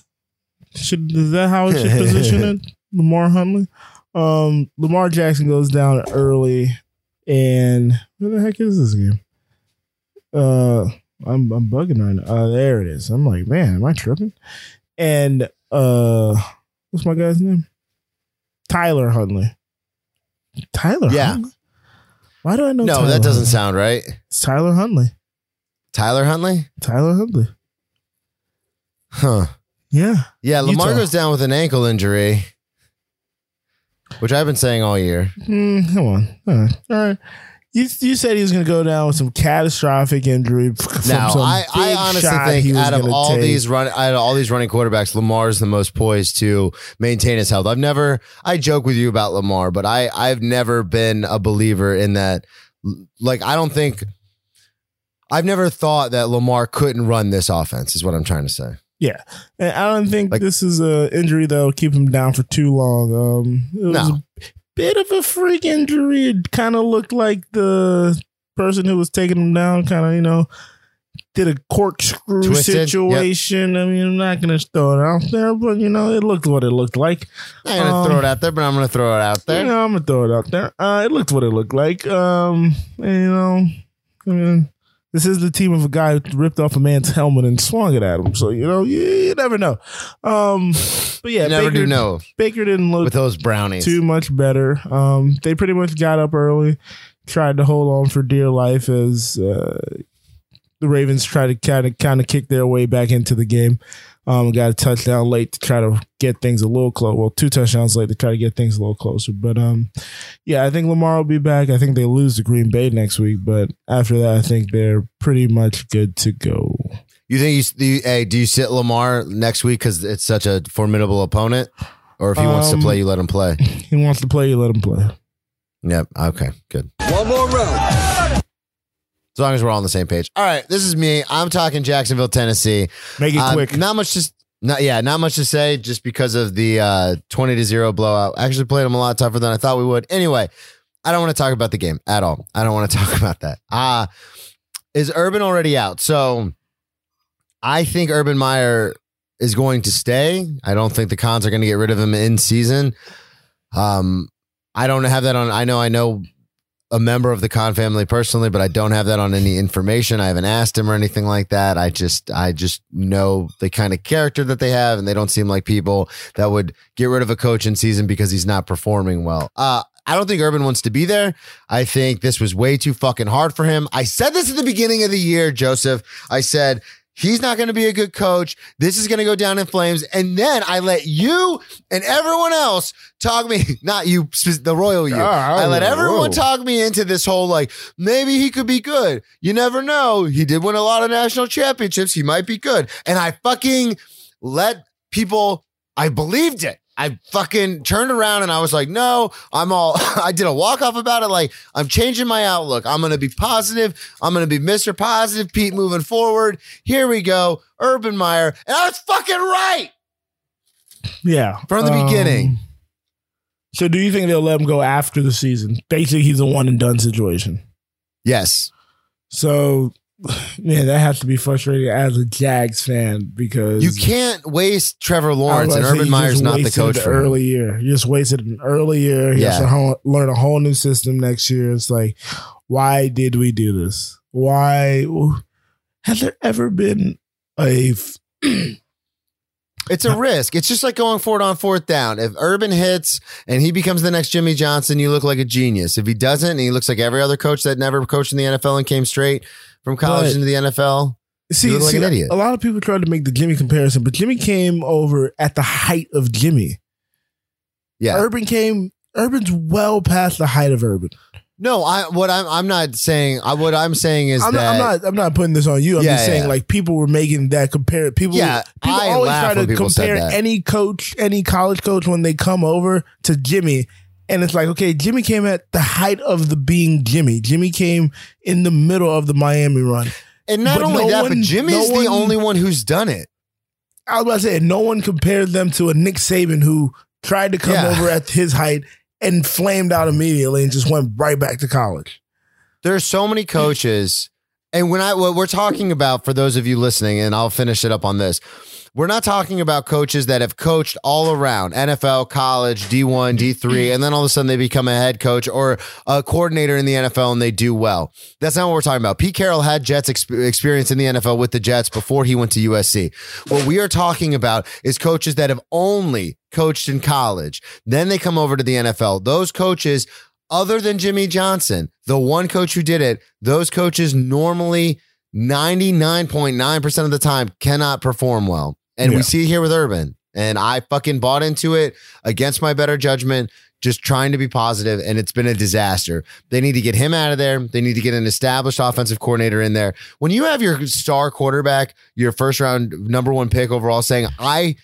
A: Should is that how it should position it? Lamar Huntley. Um, Lamar Jackson goes down early, and where the heck is this game? Uh, I'm I'm bugging right now. Uh, there it is. I'm like, man, am I tripping? And uh, what's my guy's name? Tyler Huntley. Tyler.
B: Yeah.
A: Huntley? Why do I know?
B: No,
A: Tyler
B: that doesn't
A: Huntley?
B: sound right.
A: It's Tyler Huntley.
B: Tyler Huntley?
A: Tyler Huntley.
B: Huh.
A: Yeah.
B: Yeah, Lamar
A: Utah.
B: goes down with an ankle injury, which I've been saying all year.
A: Mm, come on. All right. All right. You, you said he was going to go down with some catastrophic injury. From
B: Now,
A: some
B: I, I honestly think out of all
A: take.
B: these run, out of all these running quarterbacks, Lamar's the most poised to maintain his health. I've never, I joke with you about Lamar, but I, I've never been a believer in that. Like, I don't think, I've never thought that Lamar couldn't run this offense. Is what I'm trying to say.
A: Yeah, and I don't think
B: Like-
A: this is a injury that'll keep him down for too long. Um, it was
B: No.
A: Bit of a freak injury. It kind of looked like the person who was taking him down, kind of you know, did a corkscrew
B: Twisted, yep.
A: situation. I mean, I'm not gonna throw it out there, but you know, it looked what it looked like.
B: I'm gonna
A: Um,
B: throw it out there, but I'm gonna throw it out there.
A: You know, I'm gonna throw it out there. Uh, it looked what it looked like. Um, and, you know, I mean, this is the team of a guy who ripped off a man's helmet and swung it at him. So you know, you, you never know. Um, but yeah,
B: you never
A: Baker,
B: do know
A: Baker didn't look
B: with those brownies.
A: too much better. Um, they pretty much got up early, tried to hold on for dear life as uh, the Ravens tried to kind of kind of kick their way back into the game. Um, got a touchdown late to try to get things a little close. Well, two touchdowns late to try to get things a little closer. But um, yeah, I think Lamar will be back. I think they lose to Green Bay next week, but after that, I think they're pretty much good to go.
B: You think you, do you hey, do you sit Lamar next week because it's such a formidable opponent, or if he wants to
A: Um,
B: play, you let him play?
A: He wants to play, you let him play.
B: Yep. Okay. Good.
D: One more round.
B: As long as we're all on the same page. All right. This is me. I'm talking Jacksonville, Tennessee.
A: Make it
B: Um,
A: quick.
B: Not much. Just not. Yeah. Not much to say. Just because of the uh, twenty to zero blowout. Actually played them a lot tougher than I thought we would. Anyway, I don't want to talk about the game at all. I don't want to talk about that. Uh is Urban already out? So I think Urban Meyer is going to stay. I don't think the Khans are going to get rid of him in season. Um, I don't have that on. I know. I know a member of the Khan family personally, but I don't have that on any information. I haven't asked him or anything like that. I just, I just know the kind of character that they have, and they don't seem like people that would get rid of a coach in season because he's not performing well. Uh, I don't think Urban wants to be there. I think this was way too fucking hard for him. I said this at the beginning of the year, Joseph. I said, He's not going to be a good coach. This is going to go down in flames. And then I let you and everyone else talk me, not you, the royal you.
A: Ah,
B: I let
A: whoa.
B: everyone talk me into this whole like, maybe he could be good. You never know. He did win a lot of national championships. He might be good. And I fucking let people, I believed it. I fucking turned around and I was like, no, I'm all, I did a walk off about it. Like, I'm changing my outlook. I'm going to be positive. I'm going to be Mr. Positive Pete moving forward. Here we go. Urban Meyer. And I was fucking right.
A: Yeah.
B: From the
A: Um,
B: beginning.
A: So do you think they'll let him go after the season? Basically, he's a one and done situation.
B: Yes.
A: So, man, that has to be frustrating as a Jags fan because
B: You can't waste Trevor Lawrence and Urban Meyer's not the coach for
A: early year. You just wasted an early year. He has to ho- learn a whole new system next year. It's like, why did we do this? Why has there ever been a
B: It's a risk. It's just like going for it on fourth down. If Urban hits and he becomes the next Jimmy Johnson, you look like a genius. If he doesn't and he looks like every other coach that never coached in the NFL and came straight from college
A: But-
B: into the NFL,
A: See,
B: You look like
A: see,
B: an idiot.
A: a lot of people tried to make the Jimmy comparison, but Jimmy came over at the height of Jimmy.
B: yeah.
A: Urban came. Urban's well past the height of Urban.
B: No, I what I'm I'm not saying. I, what I'm saying is
A: I'm
B: that
A: not, I'm not. I'm not putting this on you. I'm
B: Yeah,
A: just saying,
B: yeah.
A: like people were making that compare. People,
B: Yeah,
A: people
B: I
A: always try to compare any coach, any college coach, when they come over to Jimmy, and it's like, okay, Jimmy came at the height of the being Jimmy. Jimmy came in the middle of the Miami run.
B: and not
A: but
B: only
A: no
B: that,
A: one-
B: but Jimmy's
A: no
B: the
A: one-
B: only one who's done it.
A: I was about to say, no one compared them to a Nick Saban who tried to come
B: Yeah.
A: over at his height and flamed out immediately and just went right back to college.
B: There's so many coaches, and when I what we're talking about for those of you listening, and I'll finish it up on this. We're not talking about coaches that have coached all around NFL, college, D1, D3, and then all of a sudden they become a head coach or a coordinator in the NFL and they do well. That's not what we're talking about. Pete Carroll had Jets exp- experience in the NFL with the Jets before he went to USC. What we are talking about is coaches that have only coached in college. Then they come over to the NFL. Those coaches, other than Jimmy Johnson, the one coach who did it, those coaches normally 99.9% of the time cannot perform well. And
A: Yeah.
B: we see it here with Urban. And I fucking bought into it against my better judgment, just trying to be positive, and it's been a disaster. They need to get him out of there. They need to get an established offensive coordinator in there. When you have your star quarterback, your first round number one pick overall, saying, I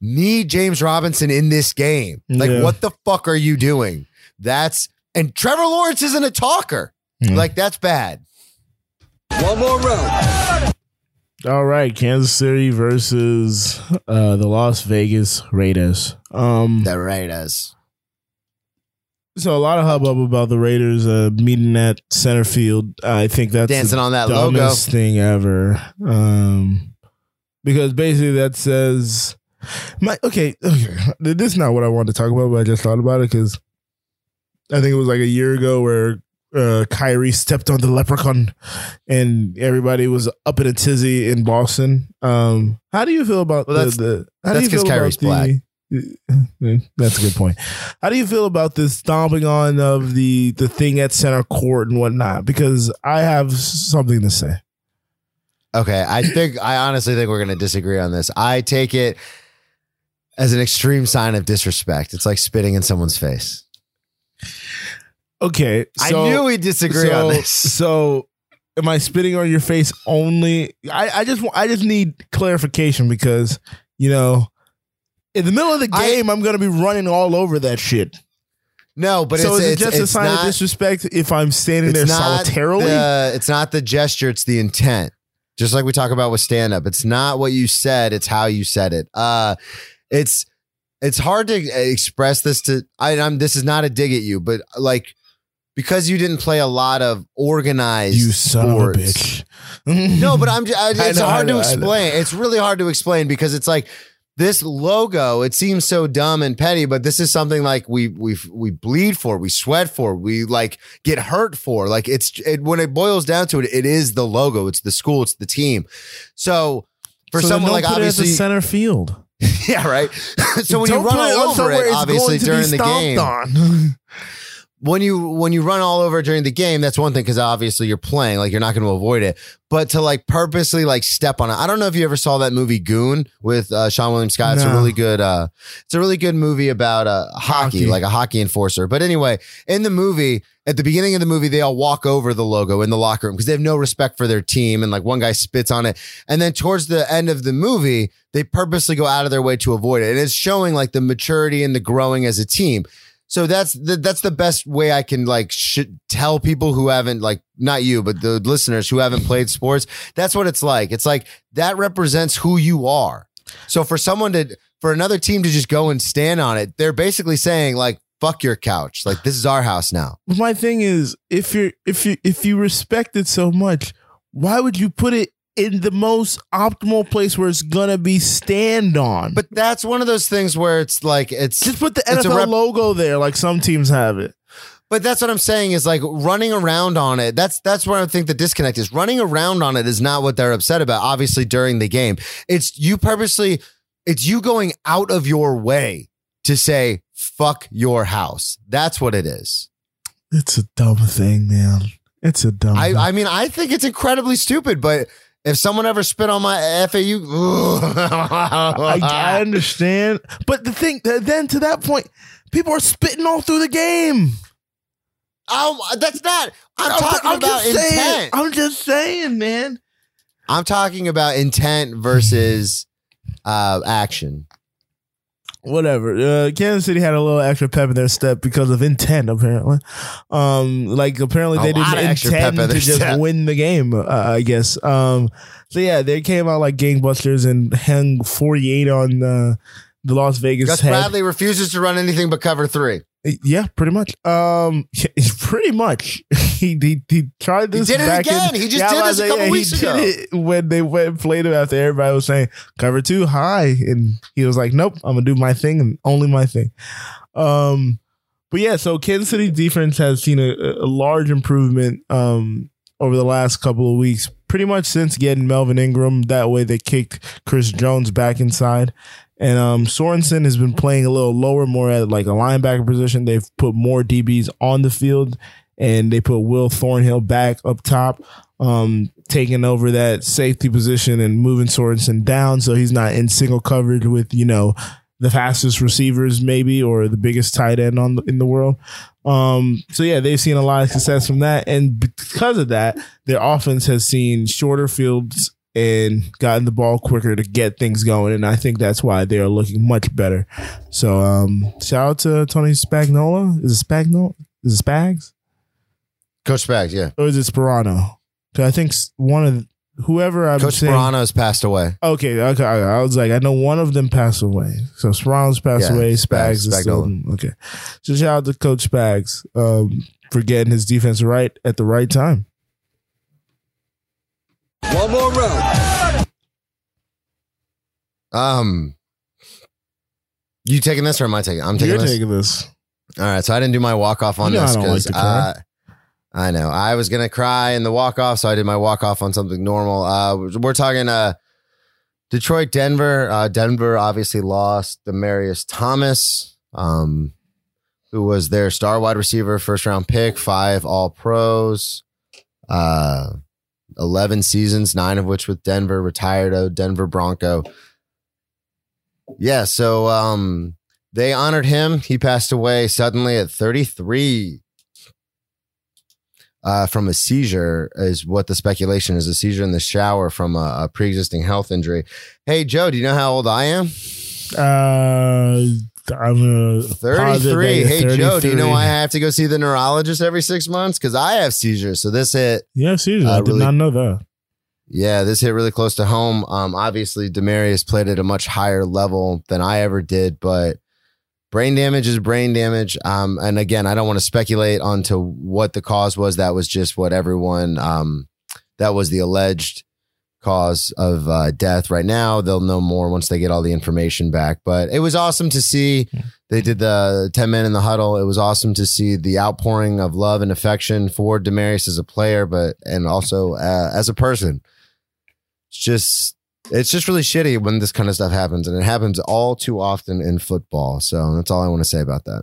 B: need James Robinson in this game. Like,
A: Yeah.
B: what the fuck are you doing? That's and Trevor Lawrence isn't a talker.
A: Hmm.
B: Like, that's bad.
D: One more round.
A: All right, Kansas City versus uh, the Las Vegas Raiders. Um,
B: The Raiders.
A: so a lot of hubbub about the Raiders uh, meeting at center field. I think that's
B: Dancing
A: the
B: on that logo.
A: dumbest thing ever. Um, because basically that says my okay, okay. This is not what I wanted to talk about, but I just thought about it because I think it was like a year ago where uh, Kyrie stepped on the leprechaun and everybody was up in a tizzy in Boston. Um, how do you feel about
B: Well, that's-
A: the, the how
B: that's
A: do you
B: 'cause
A: feel
B: Kyrie's
A: about the, That's a good point. How do you feel about this stomping on of the the thing at center court and whatnot? Because I have something to say.
B: Okay, I think I honestly think we're going to disagree on this. I take it as an extreme sign of disrespect. It's like spitting in someone's face.
A: Okay, so,
B: I knew we'd disagree
A: so,
B: on this.
A: So, am I spitting on your face only? I, I just I just need clarification because you know, in the middle of the game, I, am going to be running all over that shit.
B: No, but
A: so
B: it's,
A: is it
B: it's,
A: just a sign
B: not,
A: of disrespect if I'm standing there
B: it's
A: solitarily?
B: The, it's not the gesture; it's the intent. Just like we talk about with stand up, it's not what you said; it's how you said it. Uh, it's it's hard to express this to. I, I'm. This is not a dig at you, but like because you didn't play a lot of organized
A: you
B: sports.
A: of a bitch.
B: No, but I'm. ju- I- It's
A: know, I
B: hard
A: know,
B: to
A: know.
B: explain. It's really hard to explain because it's like this logo. It seems so dumb and petty, but this is something like we we we bleed for, we sweat for, we like get hurt for. Like it's it, when it boils down to it, it is the logo. It's the school. It's the team. So for
A: So
B: someone like
A: put it at the
B: obviously,
A: center field.
B: yeah, right. so when
A: Don't
B: you run all over it, obviously
A: going to be
B: during the game. When you when you run all over during the game, that's one thing because obviously you're playing, like you're not going to avoid it. But to like purposely like step on it, I don't know if you ever saw that movie Goon with uh, Seann William Scott. It's a really good, uh, it's a really good movie about uh, hockey,
A: Hockey.
B: like a hockey enforcer. But anyway, in the movie, at the beginning of the movie, they all walk over the logo in the locker room because they have no respect for their team, and like one guy spits on it. And then towards the end of the movie, they purposely go out of their way to avoid it, and it's showing like the maturity and the growing as a team. So that's the, that's the best way I can like sh- tell people who haven't like not you but the listeners who haven't played sports. That's what it's like. It's like that represents who you are. So for someone to for another team to just go and stand on it, they're basically saying like fuck your couch. Like this is our house now.
A: My thing is, if you're if you if you respect it so much, why would you put it in the most optimal place where it's gonna be stand on?
B: But that's one of those things where it's like it's
A: just put the NFL
B: rep-
A: logo there, like some teams have it.
B: But that's what I'm saying is like running around on it. That's that's where I think the disconnect is. Running around on it is not what they're upset about. Obviously, during the game, it's you purposely. It's you going out of your way to say "fuck your house." That's what it is.
A: It's a dumb thing, man. It's a dumb.
B: I
A: thing.
B: I mean, I think it's incredibly stupid. But if someone ever spit on my FAU,
A: I, I understand, but the thing, then to that point, people are spitting all through the game.
B: oh, that's not. I'm talking about
A: just saying.
B: intent.
A: I'm just saying, man.
B: I'm talking about intent versus uh, action.
A: Whatever. Uh, Kansas City had a little extra pep in their step because of intent, apparently. Um, like apparently they didn't
B: of extra pep
A: intend
B: in
A: to just
B: step.
A: win the game. Uh, I guess. Um, so yeah, they came out like gangbusters and hung forty eight on uh, the Las Vegas
B: Gus. Bradley refuses to run anything but cover three.
A: Yeah, pretty much. Um, pretty much. he, he, he tried this.
B: He did it again.
A: In,
B: He just did
A: I was
B: this a couple
A: he
B: weeks
A: did
B: ago.
A: it when they went and played him after everybody was saying cover two high, and he was like, "Nope, I'm gonna do my thing and only my thing." Um, but yeah, so Kansas City defense has seen a, a large improvement um over the last couple of weeks. Pretty much since getting Melvin Ingram, that way they kicked Chris Jones back inside. And um, Sorensen has been playing a little lower, more at like a linebacker position. They've put more DBs on the field, and they put Will Thornhill back up top, um, taking over that safety position and moving Sorensen down, so he's not in single coverage with you know the fastest receivers maybe or the biggest tight end on the, in the world. Um, so yeah, they've seen a lot of success from that, and because of that, their offense has seen shorter fields and gotten the ball quicker to get things going, and I think that's why they are looking much better. So um, shout out to Tony Spagnola. Is it Spagnola? Is it Spags
B: Coach Spags, yeah.
A: or is it Sparano? 'Cause I think one of whoever I'm
B: Coach
A: saying.
B: Sparano has passed away.
A: Okay, okay. I was like, I know one of them passed away. So Sparano's passed
B: Yeah,
A: away.
B: Spags,
A: Spags, is still okay. So shout out to Coach Spags um, for getting his defense right at the right time.
D: One more round.
B: Um, you taking this or am I taking? I'm taking
A: You're
B: this.
A: taking this.
B: All right, so I didn't do my walk off on
A: You know I
B: this
A: don't like
B: because
A: to cry.
B: I know I was gonna cry in the walk off, so I did my walk off on something normal. Uh, we're talking uh, Detroit, Denver. Uh, Denver obviously lost Demaryius Thomas, um, who was their star wide receiver, first round pick, five All Pros, uh, eleven seasons, nine of which with Denver, retired a Denver Bronco. Yeah, so um, they honored him. He passed away suddenly at 33 uh, from a seizure, is what the speculation is a seizure in the shower from a, a pre existing health injury. Hey, Joe, do you know how old I am?
A: Uh, I'm gonna posit that
B: 33. Hey, Joe, do you know
A: 33.
B: I have to go see the neurologist every six months? Because I have seizures. So this hit
A: Yeah, seizures.
B: Uh,
A: I did
B: really-
A: not know that.
B: Yeah, this hit really close to home. Um, obviously, Demaryius played at a much higher level than I ever did, but brain damage is brain damage. Um, and again, I don't want to speculate onto what the cause was. That was just what everyone. Um, that was the alleged cause of uh, death. Right now, they'll know more once they get all the information back. But it was awesome to see. They did the 10 men in the huddle. It was awesome to see the outpouring of love and affection for Demaryius as a player, but and also uh, as a person it's just it's just really shitty when this kind of stuff happens and it happens all too often in football so that's all i want to say about that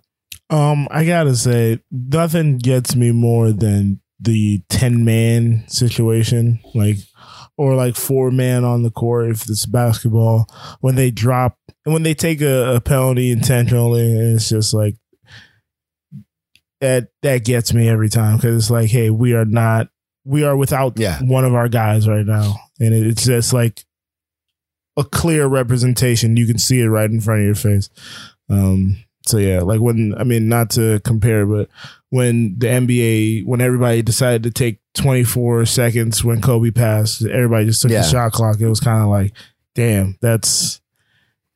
A: Um, I gotta say, nothing gets me more than the ten man situation, like or like four man on the court if it's basketball. When they drop and when they take a, a penalty intentionally, and it's just like that. That gets me every time because it's like, hey, we are not, we are without
B: Yeah.
A: one of our guys right now, and it, it's just like a clear representation. You can see it right in front of your face. Um, so yeah, like when I mean, not to compare, but when the NBA, when everybody decided to take 24 seconds when Kobe passed, everybody just took
B: Yeah.
A: the shot clock. It was kind of like, damn, that's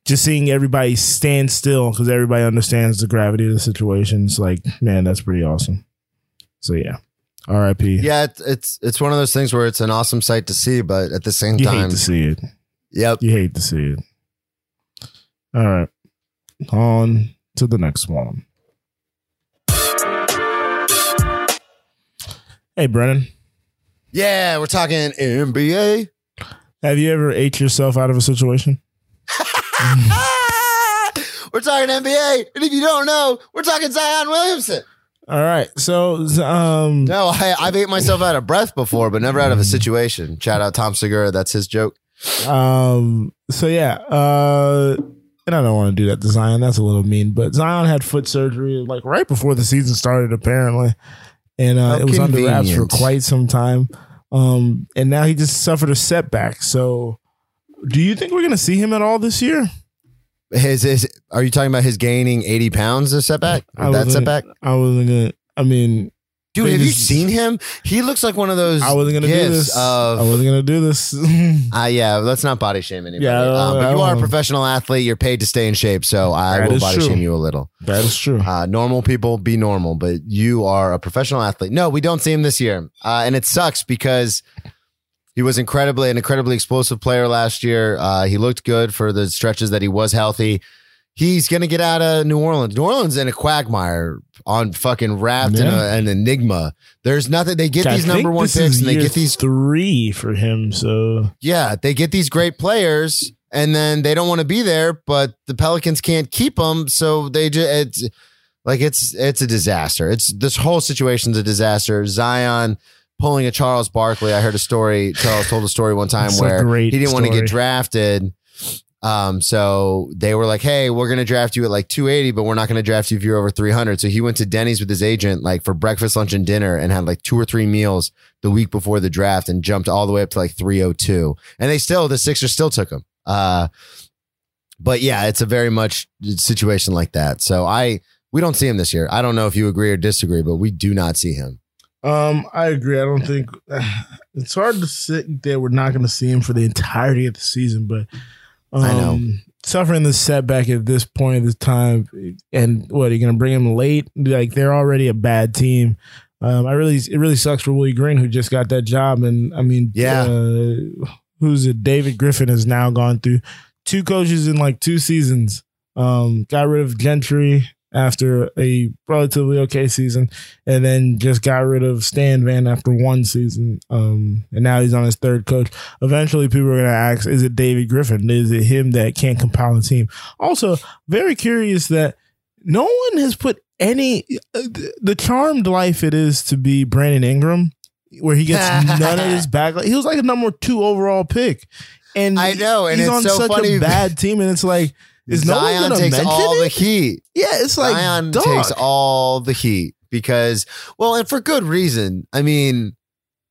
A: just seeing everybody stand still because everybody understands the gravity of the situation. It's like, man, that's pretty awesome. So yeah, R.I.P.
B: yeah it's it's, it's one of those things where it's an awesome sight to see but at the same time
A: you
B: time
A: hate to see it.
B: yep
A: You hate to see it. All right, on to the next one. Hey, Brennan.
B: yeah we're talking nba
A: Have you ever ate yourself out of a situation?
B: we're talking nba and if you don't know we're talking zion williamson
A: All right. So, um,
B: no I, i've ate myself out of breath before but never out of a situation shout out tom segura that's his joke
A: um, so yeah, uh, and I don't want to do that to Zion. That's a little mean, but Zion had foot surgery like right before the season started, apparently, and uh, it was under wraps for quite some time. Um, and now he just suffered a setback. So, do you think we're gonna see him at all this year?
B: his, his are you talking about his gaining 80 pounds of setback
A: I
B: that setback
A: I wasn't gonna. I mean,
B: Dude, have you seen him? He looks like one of those.
A: I wasn't gonna do
B: gifs
A: this.
B: Of,
A: I wasn't gonna do this.
B: Uh, yeah, let's not body shame anybody.
A: Yeah,
B: um, but
A: I
B: you are a professional athlete. You're paid to stay in shape, so I
A: That
B: will
A: is
B: body
A: true.
B: shame you a little.
A: that is true.
B: Uh, normal people be normal, but you are a professional athlete. No, we don't see him this year, uh, and it sucks because he was incredibly an incredibly explosive player last year. Uh, he looked good for the stretches that he was healthy. He's gonna get out of New Orleans. New Orleans in a quagmire on fucking wrapped in a, an enigma. There's nothing. They get
A: I
B: these number one picks and they get these
A: three for him. So
B: yeah, they get these great players and then they don't want to be there, but the Pelicans can't keep them, so they just it's like it's it's a disaster. It's this whole situation's a disaster. Zion pulling a Charles Barkley. I heard a story. Charles told a story one time
A: It's
B: where he didn't want to get drafted. Um, so they were like, "Hey, we're gonna draft you at like 280, but we're not gonna draft you if you're over 300." So he went to Denny's with his agent, like for breakfast, lunch, and dinner, and had like two or three meals the week before the draft, and jumped all the way up to like 302. And they still, the Sixers still took him. Uh, but yeah, it's a very much situation like that. So I, we don't see him this year. I don't know if you agree or disagree, but we do not see him.
A: Um, I agree. I don't think it's hard to say that we're not going to see him for the entirety of the season, but um,
B: I know.
A: suffering the setback at this point of the time, and what are you going to bring him late? Like they're already a bad team. Um, I really, it really sucks for Willie Green who just got that job, and I mean,
B: Yeah.
A: uh, who's it? David Griffin has now gone through two coaches in like two seasons. Um, got rid of Gentry after a relatively okay season, and then just got rid of Stan Van after one season. Um, and now he's on his third coach. Eventually, people are going to ask, is it David Griffin? Is it him that can't compile a team? Also, very curious that no one has put any uh, the charmed life it is to be Brandon Ingram, where he gets none of his back. He was like a number two overall pick, and
B: I know, and
A: he's
B: it's
A: on
B: so
A: such
B: funny.
A: a bad team, and it's like is no one
B: Zion
A: gonna
B: takes all
A: it?
B: the heat.
A: yeah, it's like
B: Zion
A: dog.
B: takes all the heat because, well, and for good reason. I mean,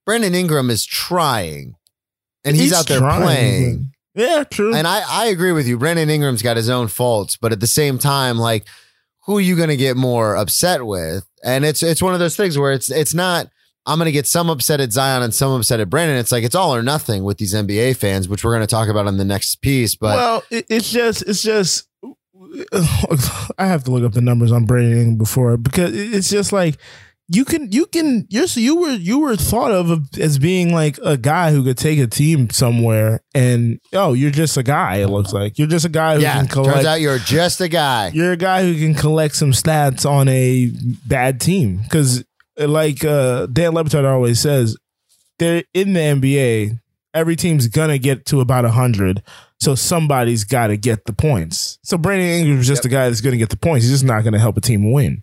B: Brandon Ingram is trying, and he's, out there
A: trying,
B: playing.
A: Yeah, true.
B: And I, I agree with you. Brandon Ingram's got his own faults, but at the same time, like, who are you going to get more upset with? And it's it's one of those things where it's it's not. I'm going to get some upset at Zion and some upset at Brandon. It's like it's all or nothing with these NBA fans, which we're going to talk about in the next piece. But
A: well, it, it's just it's just I have to look up the numbers on Brandon before because it's just like you can you can you're so you were you were thought of as being like a guy who could take a team somewhere and oh you're just a guy it looks like you're just a guy who
B: yeah,
A: can collect
B: turns out you're just a guy.
A: you're a guy who can collect some stats on a bad team because like uh dan Le Batard always says they're in the nba every team's gonna get to about 100 so somebody's gotta get the points so brandon ingram's just the guy that's gonna get the points he's just not gonna help a team win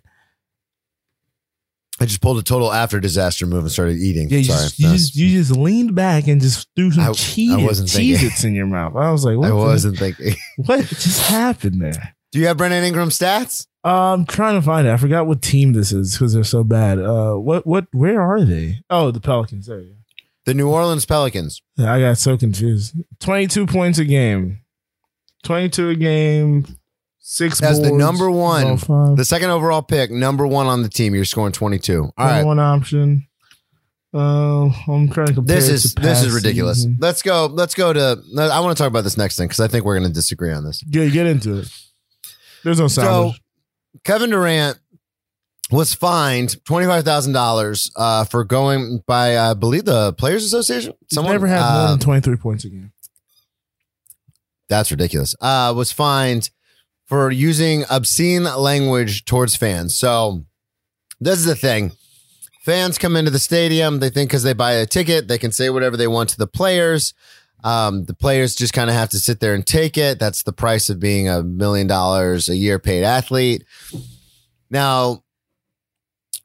B: I just pulled a total after disaster move and started eating.
A: yeah you, just, you, just, you just leaned back and just threw some
B: I- I
A: cheese
B: wasn't thinking.
A: Cheez-Its in your mouth i was like what
B: I wasn't thinking.
A: what just happened there
B: Do you have Brandon Ingram stats?
A: Uh, I'm trying to find it. I forgot what team this is because they're so bad. Uh, what what where are they? Oh, the Pelicans. There you go.
B: The New Orleans Pelicans.
A: Yeah, I got so confused. Twenty two points a game. Twenty two a game. Six
B: As the number one, The second overall pick, number one on the team. You're scoring 22. All right.
A: one option. Uh, I'm trying to compare.
B: This is this is ridiculous.
A: season.
B: Let's go. Let's go to. I want to talk about this next thing because I think we're going to disagree on this.
A: Yeah, get into it. There's no sound.
B: So, Kevin Durant was fined twenty five thousand uh, dollars for going by, I believe, the Players Association.
A: Someone never had more than 23 points a game.
B: That's ridiculous. Uh, was fined for using obscene language towards fans. So this is the thing. Fans come into the stadium. They think because they buy a ticket, they can say whatever they want to the players. Um, the players just kind of have to sit there and take it. That's the price of being a million dollars a year paid athlete. Now,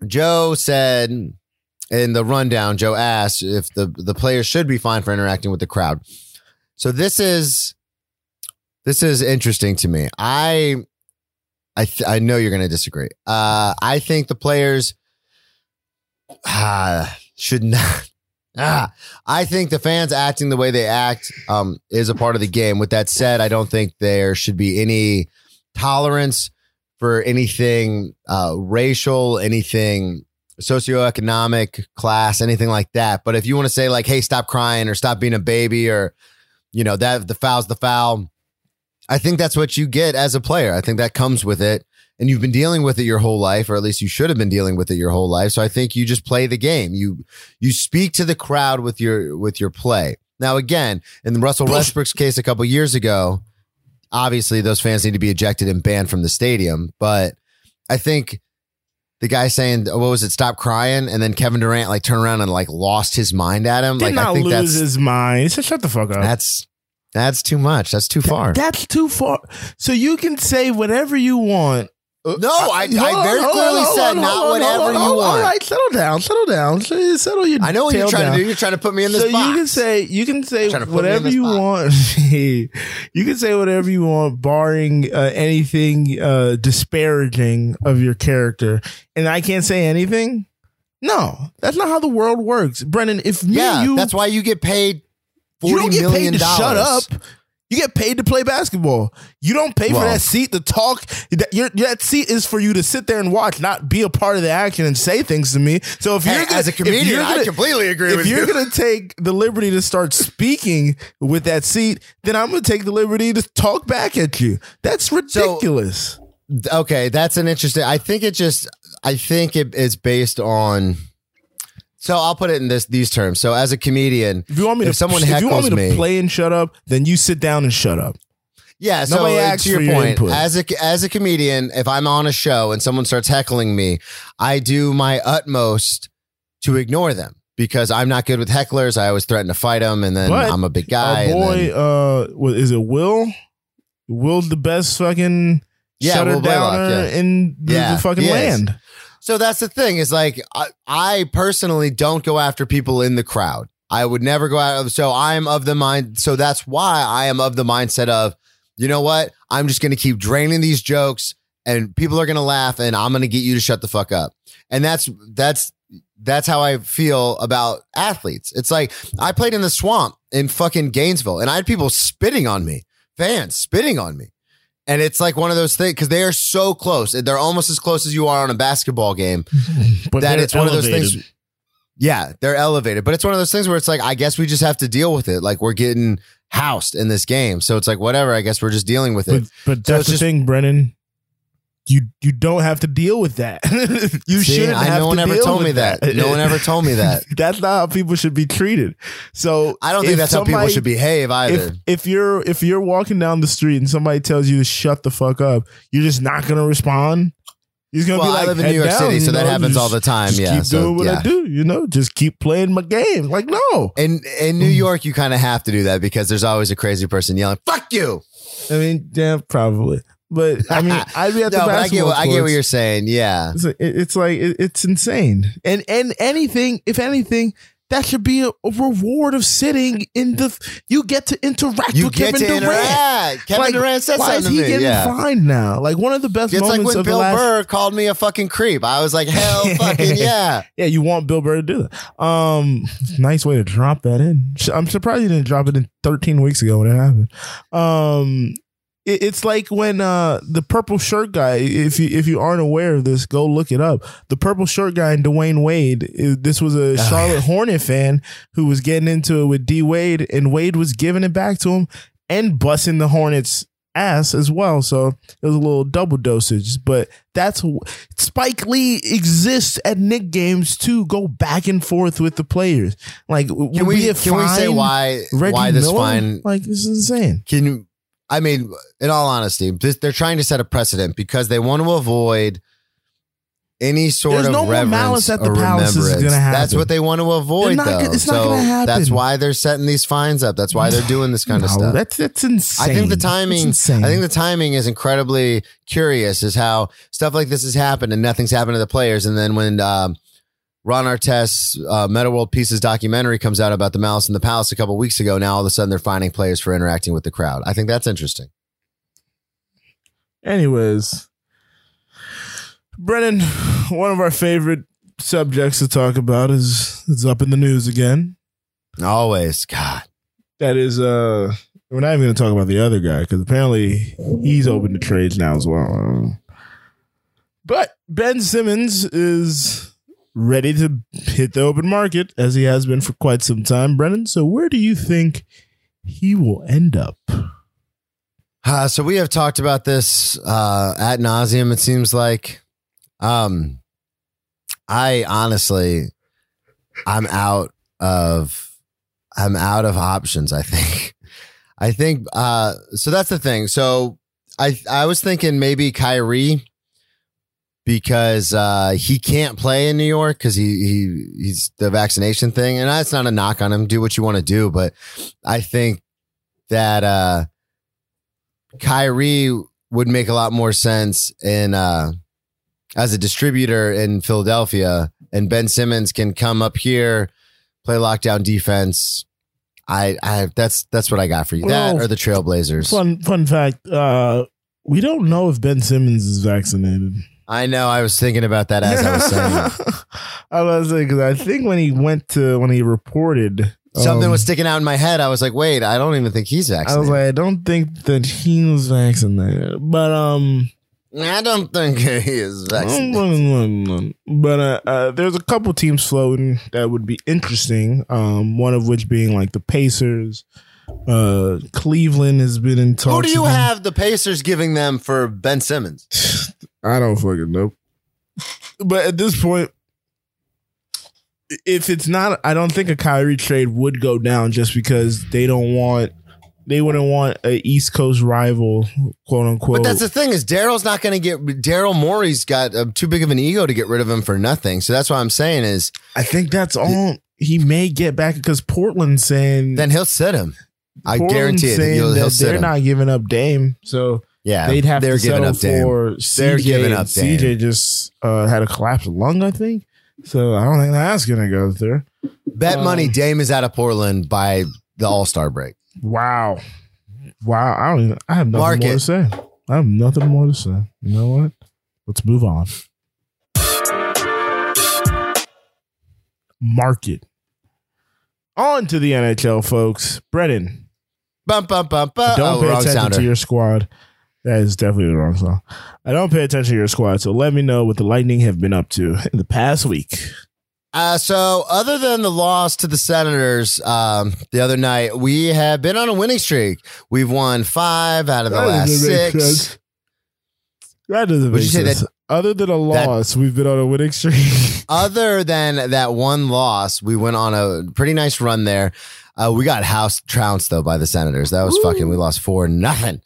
B: Joe said in the rundown, Joe asked if the, the players should be fined for interacting with the crowd. So this is this is interesting to me. I I th- I know you're going to disagree. Uh, I think the players ah, should not. Ah, I think the fans acting the way they act um, is a part of the game. With that said, I don't think there should be any tolerance for anything uh, racial, anything socioeconomic class, anything like that. But if you want to say like, hey, stop crying or stop being a baby or, you know, that the foul's the foul, I think that's what you get as a player. I think that comes with it. And you've been dealing with it your whole life, or at least you should have been dealing with it your whole life. So I think you just play the game. You you speak to the crowd with your with your play. Now again, in Russell Westbrook's case a couple years ago, obviously those fans need to be ejected and banned from the stadium. But I think the guy saying, "What was it? Stop crying," and then Kevin Durant like turned around and like lost his mind at him.
A: Did
B: like
A: not
B: I think
A: lose
B: that's
A: his mind. He said, "Shut the fuck up."
B: that's that's too much. That's too far.
A: That's too far. So you can say whatever you want.
B: No, I,
A: Hold
B: I very
A: hold
B: clearly
A: on,
B: said
A: on,
B: not
A: on,
B: whatever
A: on,
B: you
A: on.
B: want.
A: All right, settle down, settle down, settle you.
B: I know what you're trying
A: down.
B: to do. You're trying to put me in this
A: so
B: box.
A: you can say you can say
B: Trying to put me in
A: whatever you want. you can say whatever you want, barring uh, anything uh, disparaging of your character, and I can't say anything. No, that's not how the world works, Brennan. If me
B: yeah,
A: you,
B: that's why you get paid
A: you
B: forty
A: don't get paid to shut up. You get paid to play basketball. You don't pay for that seat to talk. That, your, that seat is for you to sit there and watch, not be a part of the action and say things to me. So if
B: Hey,
A: you're gonna,
B: as a comedian,
A: you're
B: I
A: gonna-
B: completely agree
A: if
B: with
A: you're
B: you.
A: gonna take the liberty to start speaking with that seat, then I'm gonna take the liberty to talk back at you. That's ridiculous.
B: Okay, that's an interesting. I think it just. I think it is based on. So I'll put it in this these terms. So as a comedian,
A: if you want me
B: if
A: to,
B: someone
A: if you want me to
B: me-
A: play and shut up, then you sit down and shut up.
B: Yeah, so
A: Nobody asks
B: to your
A: your
B: point,
A: input.
B: as a as a comedian, if I'm on a show and someone starts heckling me, I do my utmost to ignore them because I'm not good with hecklers. I always threaten to fight them, and then
A: But
B: I'm a big guy. And
A: boy,
B: then-
A: uh, what is it? Will, Will the best fucking
B: Yeah,
A: shutter
B: Will Blaylock,
A: downer
B: yeah.
A: in the,
B: Yeah,
A: the fucking land.
B: So that's the thing is like I, I personally don't go after people in the crowd. I would never go out. Of so I'm of the mind. So that's why I am of the mindset of, you know what? I'm just going to keep draining these jokes, and people are going to laugh, and I'm going to get you to shut the fuck up. And that's that's that's how I feel about athletes. It's like I played in the swamp in fucking Gainesville, and I had people spitting on me, fans spitting on me. And it's like one of those things because they are so close. They're almost as close as you are on a basketball game
A: But
B: that it's one of those things. Yeah, they're elevated, but it's one of those things where it's like, I guess we just have to deal with it. Like we're getting housed in this game, so it's like whatever. I guess we're just dealing with it.
A: But, but
B: So
A: that's the
B: just-
A: thing, Brennan. You you don't have to deal with that. you
B: See,
A: shouldn't
B: I,
A: have
B: no one ever told me that. No one ever told me that.
A: that's not how people should be treated. So
B: I don't think that's how people should behave either.
A: If if you're if you're walking down the street and somebody tells you to shut the fuck up, you're just not gonna respond. You're gonna
B: Well,
A: be
B: I live in New York
A: down,"
B: City, so
A: you
B: that happens
A: just-
B: all the time,
A: Just
B: yeah,
A: keep
B: so,
A: doing what
B: yeah.
A: I do. You know, just keep playing my game. Like no,
B: in in New mm. York, you kind of have to do that because there's always a crazy person yelling "fuck you."
A: I mean, yeah, probably. But I mean, I'd be at the
B: no, but I get what, I get what you're saying. Yeah,
A: It's like, it's like it- it's insane, and and anything, if anything, that should be a, a reward of sitting in the. You get to interact
B: you
A: with Kevin Durant.
B: interact. Kevin
A: Like,
B: Durant said
A: why is he
B: to me.
A: getting
B: Yeah.
A: fined now? Like one of the best
B: It's like when Bill
A: last.
B: Burr called me a fucking creep. I was like, hell fucking yeah.
A: Yeah, you want Bill Burr to do that. Um, nice way to drop that in. I'm surprised you didn't drop it in 13 weeks ago when it happened. Um, it's like when uh the purple shirt guy. If you if you aren't aware of this, go look it up. The purple shirt guy and Dwyane Wade. This was a Charlotte Hornet fan who was getting into it with D Wade, and Wade was giving it back to him and busting the Hornets ass as well. So it was a little double dosage. But that's Spike Lee exists at Knick games to go back and forth with the players. Like,
B: Can we
A: have
B: can we say why
A: Reggie
B: why this
A: Miller?
B: fine?
A: Like, this is insane.
B: Can you? I mean, in all honesty, this, they're trying to set a precedent because they want to avoid any sort
A: There's
B: of
A: no
B: reverence
A: malice at the
B: or
A: palace is gonna happen.
B: That's what they want to avoid,
A: not
B: though.
A: it's not gonna happen.
B: that's why they're setting these fines up. That's why they're doing this kind of stuff.
A: That's that's insane.
B: I think the timing. I think the timing is incredibly curious. Is how stuff like this has happened and nothing's happened to the players. And then when um, Ron Artest's uh, Metta World Peace's documentary comes out about the Malice in the Palace a couple weeks ago, now all of a sudden they're finding players for interacting with the crowd. I think that's interesting.
A: Anyways, Brennan, one of our favorite subjects to talk about is is up in the news again.
B: Always, God.
A: That is, uh, we're not even going to talk about the other guy because apparently he's open to trades now as well. But Ben Simmons is ready to hit the open market as he has been for quite some time, Brennan. So where do you think he will end up?
B: Uh, so we have talked about this uh, at nauseum. It seems like, um, I honestly, I'm out of, I'm out of options. I think, I think. Uh, so that's the thing. So I, I was thinking maybe Kyrie because uh, he can't play in New York because he he he's the vaccination thing, and that's not a knock on him. Do what you want to do, but I think that. uh Kyrie would make a lot more sense in uh, as a distributor in Philadelphia, and Ben Simmons can come up here, play lockdown defense. I, I that's that's what I got for you.
A: Well,
B: that or the Trailblazers.
A: Fun fun fact: uh, we don't know if Ben Simmons is vaccinated.
B: I know. I was thinking about that as I was saying.
A: I was saying because I think when he went to when he reported
B: Something
A: um,
B: was sticking out in my head. I was like, wait, I don't even think he's
A: I
B: vaccinated.
A: was like, I don't think that he was vaccinated, but um,
B: I don't think he is vaccinated.
A: but uh, uh, there's a couple teams floating that would be interesting. Um, one of which being like the Pacers. Uh, Cleveland has been in talks.
B: Who do you
A: with them.
B: have the Pacers giving them for Ben Simmons?
A: I don't fucking know. But at this point, if it's not, I don't think a Kyrie trade would go down just because they don't want, they wouldn't want a East Coast rival, quote unquote.
B: But that's the thing is Daryl's not going to get Daryl Morey's got uh, too big of an ego to get rid of him for nothing. So that's what I'm saying is
A: I think that's all he may get back because Portland's saying
B: then he'll sit him. I
A: Portland's
B: guarantee it.
A: saying
B: He'll, he'll
A: that
B: sit
A: they're
B: him.
A: not giving up Dame, so
B: yeah,
A: they'd have
B: they're
A: to
B: giving
A: settle
B: up
A: for
B: They're
A: CJ.
B: giving up.
A: CJ just uh, had a collapsed lung, I think. So I don't think that's gonna go through.
B: Bet
A: Um,
B: money Dame is out of Portland by the All Star break.
A: Wow. Wow. I don't even I have nothing
B: Mark
A: more
B: it.
A: to say. I have nothing more to say. You know what? Let's move on. Market. On to the NHL, folks. Brennan,
B: Bum bum bum bum.
A: don't
B: oh,
A: pay attention
B: sounder.
A: to your squad. That is definitely the wrong song. I don't pay attention to your squad, so let me know what the Lightning have been up to in the past week.
B: Uh, so, other than the loss to the Senators um, the other night, we have been on a winning streak. We've won five out of the
A: That
B: last six.
A: sense. That doesn't
B: Would
A: make
B: you say
A: sense.
B: that-
A: Other than a
B: that-
A: loss, we've been on a winning streak.
B: Other than that one loss, we went on a pretty nice run there. Uh, we got house trounced though by the Senators. That was fucking. We lost four nothing.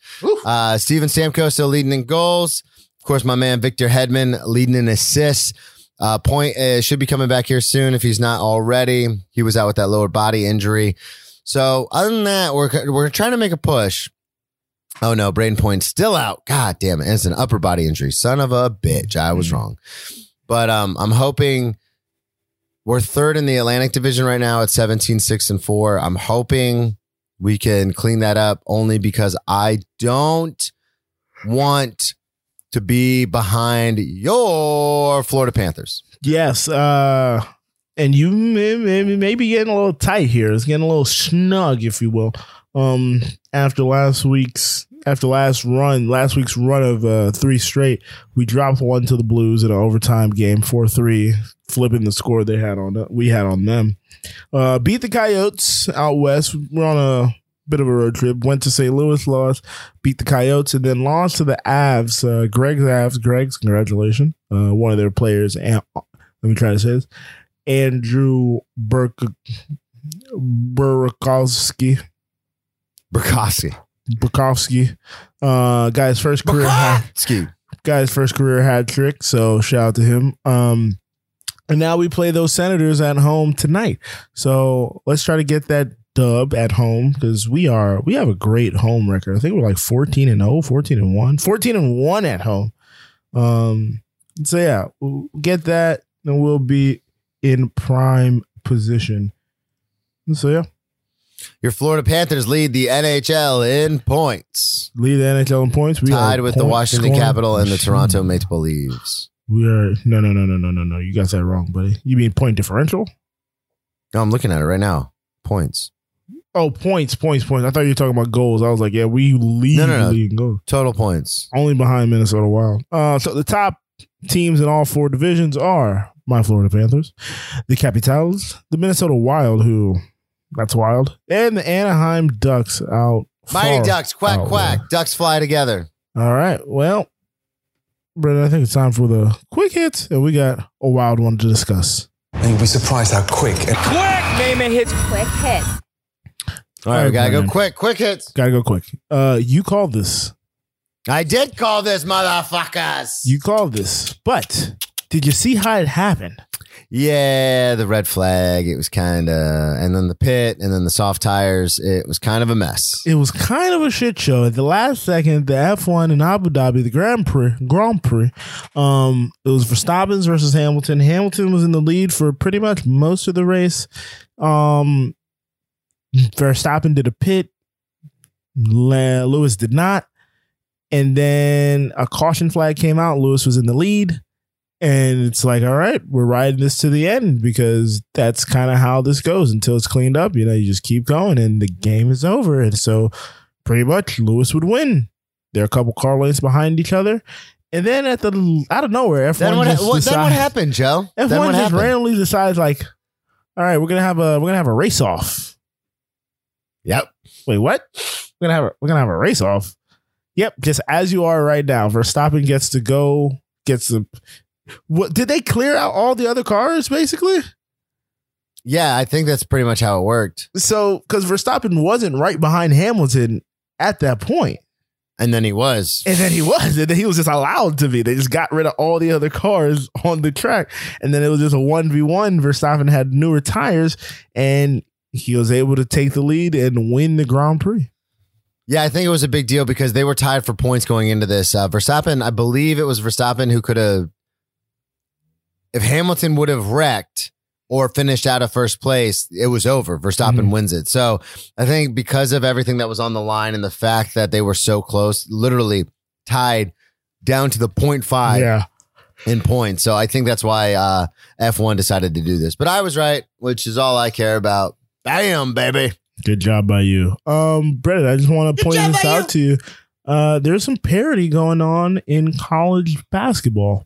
B: Uh, Steven Stamkos still leading in goals. Of course, my man Victor Hedman leading in assists. Uh, point uh, should be coming back here soon if he's not already. He was out with that lower body injury. So other than that, we're we're trying to make a push. Oh no, Brayden Point still out. God damn it! It's an upper body injury. Son of a bitch. I was wrong. But um, I'm hoping we're third in the Atlantic Division right now at 17, 6, and 4. I'm hoping we can clean that up only because I don't want to be behind your Florida Panthers.
A: Yes, uh, and you may, may, may be getting a little tight here. It's getting a little snug, if you will. Um, after last week's after last run, last week's run of uh, three straight, we dropped one to the Blues in an overtime game, four three, flipping the score they had on we had on them. Uh, beat the Coyotes out west. We're on a bit of a road trip. Went to St. Louis, lost, beat the Coyotes, and then lost to the Avs. Uh, Greg's Avs. Greg's, congratulations. Uh, one of their players, and let me try to say this. Andrew Burk Burakovsky.
B: Burkowski.
A: Burkovsky. Uh guy's first career hat,
B: Burkowski.
A: guy's first career hat trick. So shout out to him. Um and now we play those senators at home tonight. So let's try to get that dub at home because we are we have a great home record. I think we're like 14 and 0, 14 and 1. 14 and 1 at home. Um so yeah, we'll get that and we'll be in prime position. So yeah,
B: Your Florida Panthers lead the NHL in points.
A: lead the NHL in points. We
B: Tied with the Washington
A: scoring
B: Capitol and the. Toronto Maple Leafs.
A: We are no no no no no no no. You got that wrong, buddy. You mean point differential?
B: No, I'm looking at it right now. Points.
A: Oh, points, points, points. I thought you were talking about goals. I was like, yeah, we lead
B: No, no, no.
A: the league in goals.
B: Total points.
A: Only behind Minnesota Wild. Uh, so the top teams in all four divisions are my Florida Panthers, the Capitals, the Minnesota Wild, who that's wild, and the Anaheim Ducks out.
B: Mighty
A: far
B: Ducks, quack, quack.
A: there.
B: Ducks fly together.
A: All right. Well, Brendan, I think it's time for the quick hits, and we got a wild one to discuss.
E: And you'll be surprised how quick and quick
F: Naaman hits
G: Quick hits.
B: All right, we gotta go quick, quick hits.
A: Gotta go quick. Uh, you called this.
B: I did call this motherfuckers.
A: You called this, but did you see how it happened?
B: Yeah, the red flag. It was kind of, and then the pit, and then the soft tires. It was kind of a mess.
A: It was kind of a shit show. At the last second, the F1 in Abu Dhabi, the Grand Prix, Grand Prix, um, it was Verstappen versus Hamilton. Hamilton was in the lead for pretty much most of the race. Um, Verstappen did a pit. Lewis did not. And then a caution flag came out. Lewis was in the lead. And it's like, all right, we're riding this to the end because that's kind of how this goes until it's cleaned up. You know, you just keep going and the game is over. And so pretty much Lewis would win. They're a couple car lanes behind each other. And then at the out of nowhere, F1
B: Then what,
A: just
B: what, then what happened, Joe?
A: F1
B: then what
A: just
B: happened?
A: randomly decides like, all right, we're gonna have a we're gonna have a race off.
B: Yep.
A: Wait, what? We're gonna have a, we're gonna have a race off. Yep, just as you are right now. Verstappen gets to go, gets the. What did they clear out all the other cars basically?
B: Yeah, I think that's pretty much how it worked.
A: So because Verstappen wasn't right behind Hamilton at that point,
B: And then he was.
A: and then he was, and then he was just allowed to be. They just got rid of all the other cars on the track, and then it was just a one v one. Verstappen had newer tires, and he was able to take the lead and win the Grand Prix.
B: Yeah, I think it was a big deal because they were tied for points going into this. Uh, Verstappen, I believe it was Verstappen who could have, if Hamilton would have wrecked or finished out of first place, it was over. Verstappen
A: Mhm.
B: wins it. So I think because of everything that was on the line and the fact that they were so close, literally tied down to the point five
A: yeah,
B: in points. So I think that's why uh, F1 decided to do this. But I was right, which is all I care about. Bam, baby.
A: good job by you, um, Brendan. I just want to point this out to you. Uh, there's some parity going on in college basketball.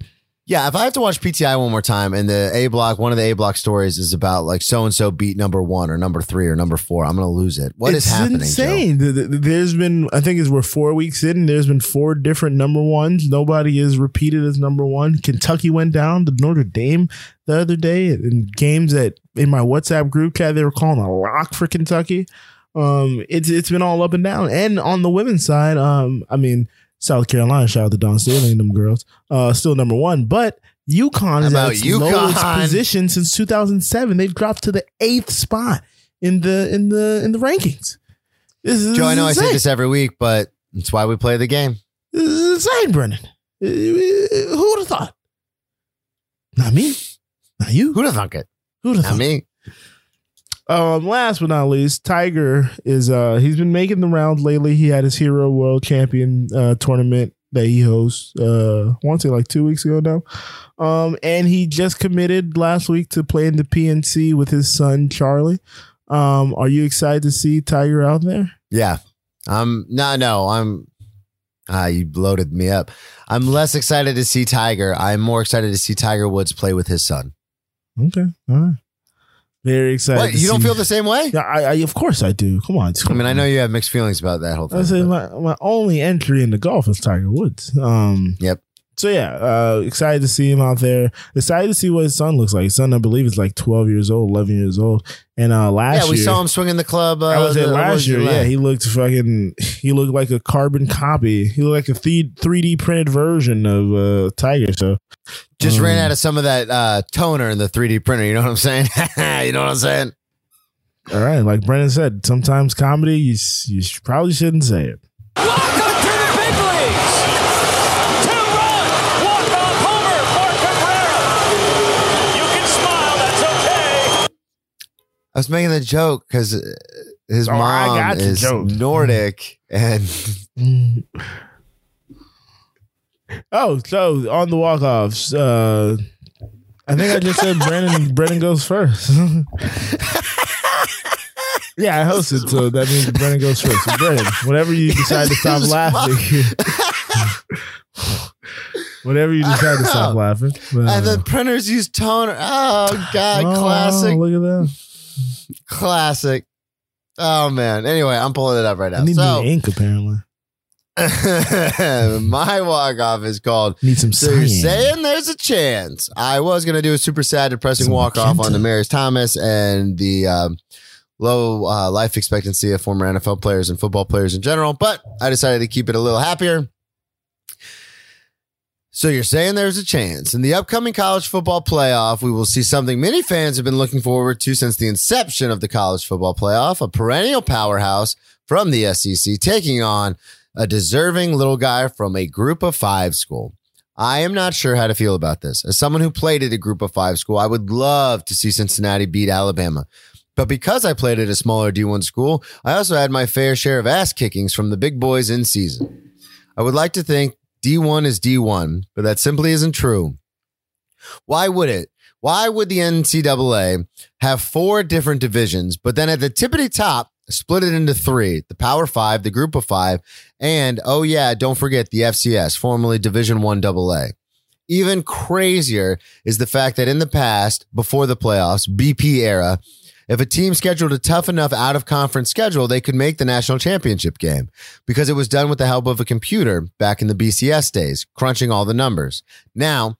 B: Yeah, if I have to watch PTI one more time and the A block, one of the A block stories is about like so and so beat number one or number three or number four, I'm going to lose it. What is
A: it's
B: happening? Joe?
A: insane. Th- There's been, I think, it's we're four weeks in. There's been four different number ones. Nobody is repeated as number one. Kentucky went down to Notre Dame the other day in games that in my WhatsApp group chat they were calling a lock for Kentucky. Um, it's it's been all up and down. And on the women's side, um, I mean, South Carolina, shout out to Dawn Staley and them girls, uh, still number one, but. UConn is at its lowest position since 2007. They've dropped to the eighth spot in the in the in the rankings. This is
B: Joe, I know I say this every week, but it's why we play the game.
A: This is insane, Brennan. Uh, Who would have thought? Not me. Not you.
B: Who'd have thunk it?
A: Who'd have
B: Not me.
A: Um, last but not least, Tiger is uh he's been making the rounds lately. He had his Hero World Champion uh tournament that he hosts uh I want to say like two weeks ago now. Um and he just committed last week to playing the PNC with his son Charlie. Um, are you excited to see Tiger out there?
B: Yeah. Um, no, no, I'm, ah, you bloated me up. I'm less excited to see Tiger. I'm more excited to see Tiger Woods play with his son.
A: Okay, all right. Very excited.
B: What? You don't
A: see-
B: feel the same way?
A: Yeah, I, I of course I do. Come on.
B: I mean, I know you have mixed feelings about that whole thing.
A: I say my, my only entry into golf is Tiger Woods. Um,
B: Yep.
A: So yeah, uh, excited to see him out there. Excited to see what his son looks like. His son, I believe, is like twelve years old, eleven years old. And uh, last year
B: yeah, we
A: year,
B: saw him swinging the club. Uh,
A: I was
B: the-
A: at last
B: was
A: year. Yeah,
B: last-
A: he looked fucking. He looked like a carbon copy. He looked like a three D printed version of uh, Tiger. So
B: just ran
A: um,
B: out of some of that uh, toner in the 3D printer. You know what I'm saying? you know what I'm saying?
A: All right, like Brennan said, sometimes comedy you you probably shouldn't say it.
F: Welcome to the big leagues. Two-run walk-off homer for Cabrera. You can smile. That's okay.
B: I was making the joke because his
A: Oh,
B: mom
A: got the
B: is
A: joke.
B: Nordic, and.
A: Oh, so on the walk offs, uh, I think I just said Brandon. Brennan goes first. yeah, I hosted, so that means Brennan goes first. So Brennan, whenever you decide to stop laughing, Whatever you decide to stop laughing. But,
B: And
A: uh,
B: then printers use toner. Oh God,
A: oh,
B: classic,
A: Look at that.
B: Classic. Oh man. Anyway, I'm pulling it up right
A: I
B: now.
A: need
B: So
A: new ink apparently.
B: my walk off is called
A: Need some cyan.
B: saying there's a chance. I was going to do a super sad, depressing
A: Some
B: walk off on
A: magenta.
B: Demaryius Thomas and the um, low uh, life expectancy of former NFL players and football players in general, but I decided to keep it a little happier. So you're saying there's a chance. In the upcoming college football playoff, we will see something many fans have been looking forward to since the inception of the college football playoff, a perennial powerhouse from the SEC taking on a deserving little guy from a group of five school. I am not sure how to feel about this. As someone who played at a group of five school, I would love to see Cincinnati beat Alabama. But because I played at a smaller D1 school, I also had my fair share of ass kickings from the big boys in season. I would like to think D1 is D1, but that simply isn't true. Why would it? Why would the NCAA have four different divisions, but then at the tippity top, split it into three the Power Five, the Group of Five, and oh, yeah, don't forget the FCS, formerly Division One AA. Even crazier is the fact that in the past, before the playoffs, BP era, if a team scheduled a tough enough out of conference schedule, they could make the national championship game because it was done with the help of a computer back in the BCS days, crunching all the numbers. Now,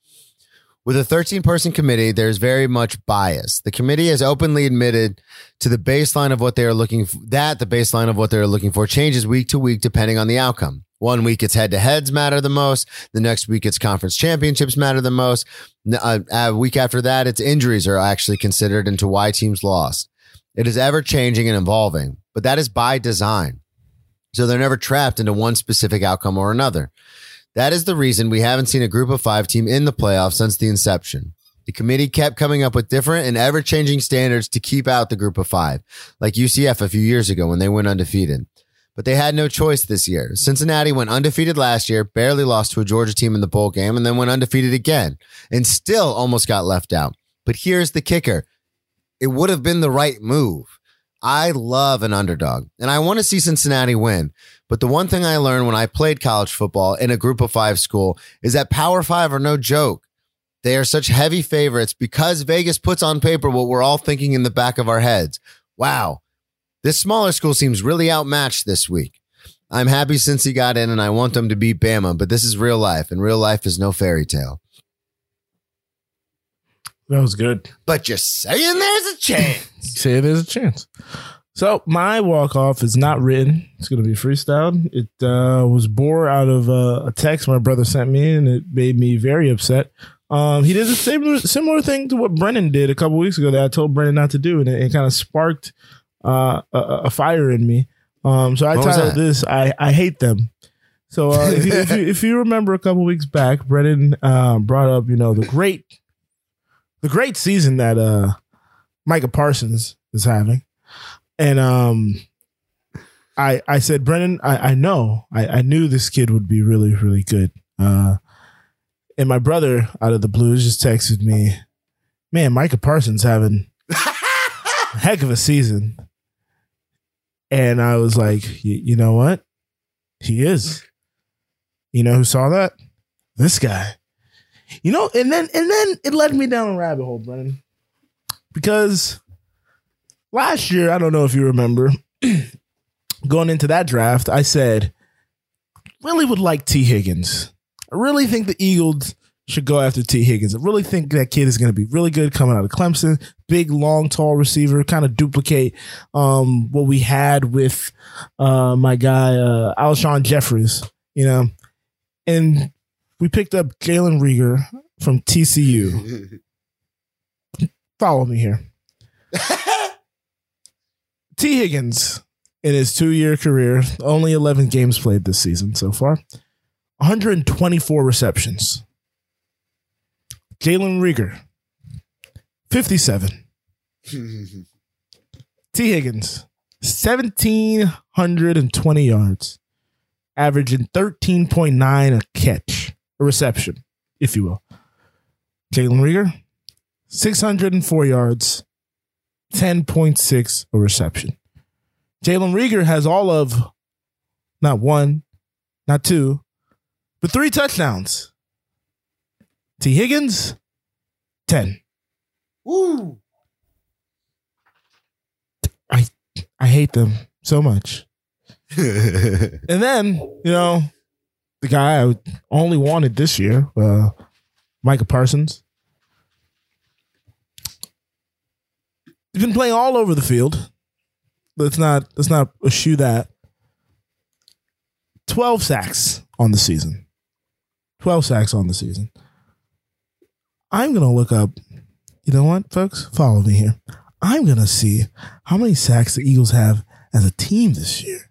B: with a 13 person committee, there's very much bias. The committee has openly admitted to the baseline of what they are looking for, that the baseline of what they're looking for changes week to week depending on the outcome. One week it's head to heads matter the most. The next week it's conference championships matter the most. Uh, a week after that, it's injuries are actually considered into why teams lost. It is ever changing and evolving, but that is by design. So they're never trapped into one specific outcome or another. That is the reason we haven't seen a group of five team in the playoffs since the inception. The committee kept coming up with different and ever changing standards to keep out the group of five, like UCF a few years ago when they went undefeated. But they had no choice this year. Cincinnati went undefeated last year, barely lost to a Georgia team in the bowl game, and then went undefeated again, and still almost got left out. But here's the kicker it would have been the right move. I love an underdog, and I want to see Cincinnati win. But the one thing I learned when I played college football in a group of five school is that Power Five are no joke. They are such heavy favorites because Vegas puts on paper what we're all thinking in the back of our heads. Wow, this smaller school seems really outmatched this week. I'm happy since he got in and I want them to beat Bama, but this is real life and real life is no fairy tale.
A: That was good.
B: But you're saying there's a chance.
A: Say there's a chance. So my walk off is not written. It's going to be freestyled. It uh, was bore out of uh, a text my brother sent me, and it made me very upset. Um, he did the same similar thing to what Brennan did a couple weeks ago that I told Brennan not to do, and it, it kind of sparked uh, a, a fire in me. Um, so I
B: What
A: titled this "I I hate them." So uh, if, you, if, you, if you remember a couple weeks back, Brennan uh, brought up you know the great the great season that uh, Micah Parsons is having. And um I I said, Brennan, I, I know. I, I knew this kid would be really, really good. Uh and my brother out of the blues just texted me, Man, Micah Parsons having a heck of a season. And I was like, you know what? He is. You know who saw that? This guy. You know, and then and then it led me down a rabbit hole, Brennan. Because last year, I don't know if you remember, going into that draft, I said, really would like Tee Higgins. I really think the Eagles should go after Tee Higgins. I really think that kid is going to be really good coming out of Clemson. Big, long, tall receiver, kind of duplicate um, what we had with uh, my guy, uh, Alshon Jeffries, you know. And we picked up Jalen Reagor from TCU. Follow me here. Tee Higgins, in his two year career, only 11 games played this season so far, 124 receptions. Jalen Reagor, 57. Tee Higgins, 1,720 yards, averaging 13.9 a catch, a reception, if you will. Jalen Reagor, 604 yards, 10.6 a reception. Jalen Reagor has all of not one, not two, but three touchdowns. Tee Higgins, 10.
B: Woo.
A: I I hate them so much. And then, you know, the guy I only wanted this year, uh, Micah Parsons. He's been playing all over the field. Let's not let's not eschew that. Twelve sacks on the season. Twelve sacks on the season. I'm gonna look up. You know what, folks? Follow me here. I'm gonna see how many sacks the Eagles have as a team this year.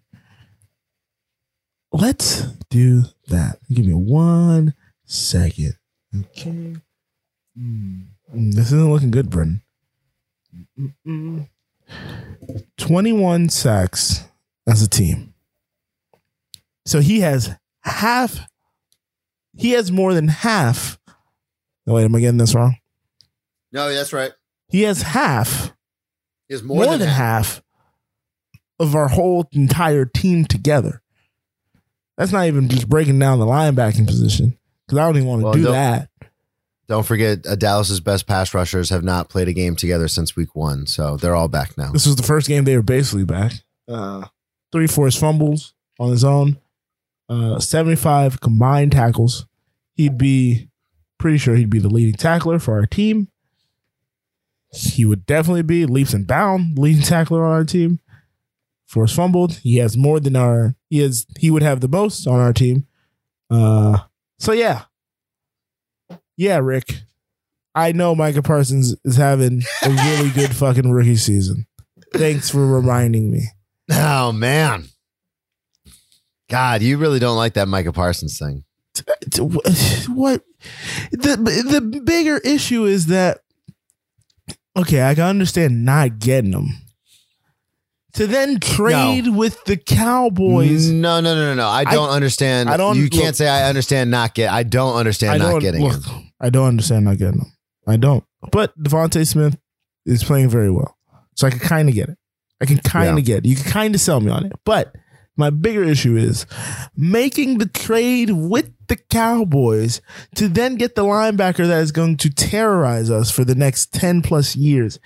A: Let's do that. Give me one second. Okay. Mm, this isn't looking good, Brennan. Mm-mm. 21 sacks as a team. So he has half, he has more than half. Oh, wait, am I getting this wrong?
B: no, that's right.
A: He has half,
B: He has
A: more, than, half. of our whole entire team together. That's not even just breaking down the linebacking position because I don't even want to
B: Well,
A: do
B: don't-
A: that.
B: Don't forget, uh, Dallas's best pass rushers have not played a game together since week one, so they're all back now.
A: This was the first game they were basically back. Uh, three forced fumbles on his own, uh, 75 combined tackles. He'd be pretty sure he'd be the leading tackler for our team. He would definitely be leaps and bound leading tackler on our team. Force fumbled. He has more than our he has he would have the most on our team. Uh so yeah. Yeah, Rick. I know Micah Parsons is having a really good fucking rookie season. Thanks for reminding me.
B: Oh man, God, you really don't like that Micah Parsons thing.
A: What the the bigger issue is that okay, I can understand not getting them. To then trade with the Cowboys.
B: No, no, no, no, no. I don't understand.
A: I don't-
B: You can't
A: look-
B: say I understand not get. I don't understand
A: I
B: not
A: don't
B: getting
A: look.
B: him.
A: I don't understand not getting them. I don't. But DeVonta Smith is playing very well, so I can kind of get it. I can kind of
B: Yeah.
A: get it. You can kind of sell me on it. But my bigger issue is making the trade with the Cowboys to then get the linebacker that is going to terrorize us for the next ten plus years.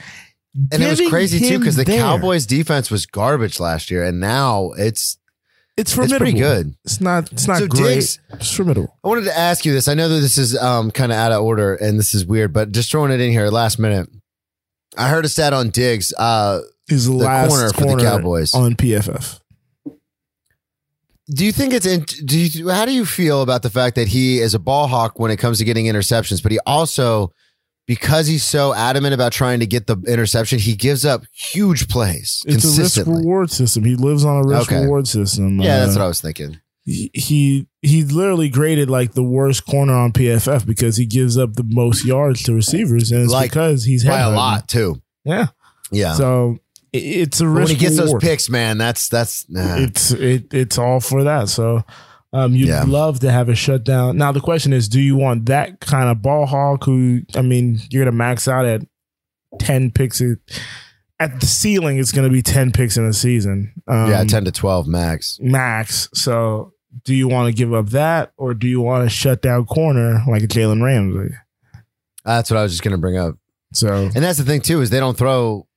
B: And it was crazy too because the
A: there,
B: Cowboys defense was garbage last year, and now it's
A: it's
B: it's pretty good.
A: It's not. It's not
B: So
A: great.
B: Diggs-
A: it's formidable.
B: I wanted to ask you this. I know that this is um, kind of out of order and this is weird, but just throwing it in here last minute. I heard a stat on Diggs. Uh,
A: He's the, last
B: corner for the Cowboys.
A: on PFF.
B: Do you think it's in, do you, how do you feel about the fact that he is a ball hawk when it comes to getting interceptions, but he also because he's so adamant about trying to get the interception, he gives up huge plays
A: It's a risk reward system. He lives on a risk
B: Okay.
A: reward system.
B: yeah, that's
A: Uh,
B: what I was thinking.
A: he he he literally graded like the worst corner on PFF because he gives up the most yards to receivers, and it's
B: Like,
A: because he's
B: By a lot too.
A: Yeah.
B: Yeah.
A: So it's a
B: But when
A: risk.
B: he gets those picks, man, that's that's nah.
A: it's it it's all for that. So um, you'd
B: Yeah.
A: love to have a shutdown. Now the question is, do you want that kind of ball hawk? Who I mean, you're gonna max out at ten picks. At the ceiling, it's gonna be ten picks in a season. Um,
B: yeah, ten to twelve max.
A: max. So do you want to give up that, or do you want to shut down corner like a Jalen Ramsey?
B: That's what I was just gonna bring up.
A: So
B: And that's the thing too is they don't throw.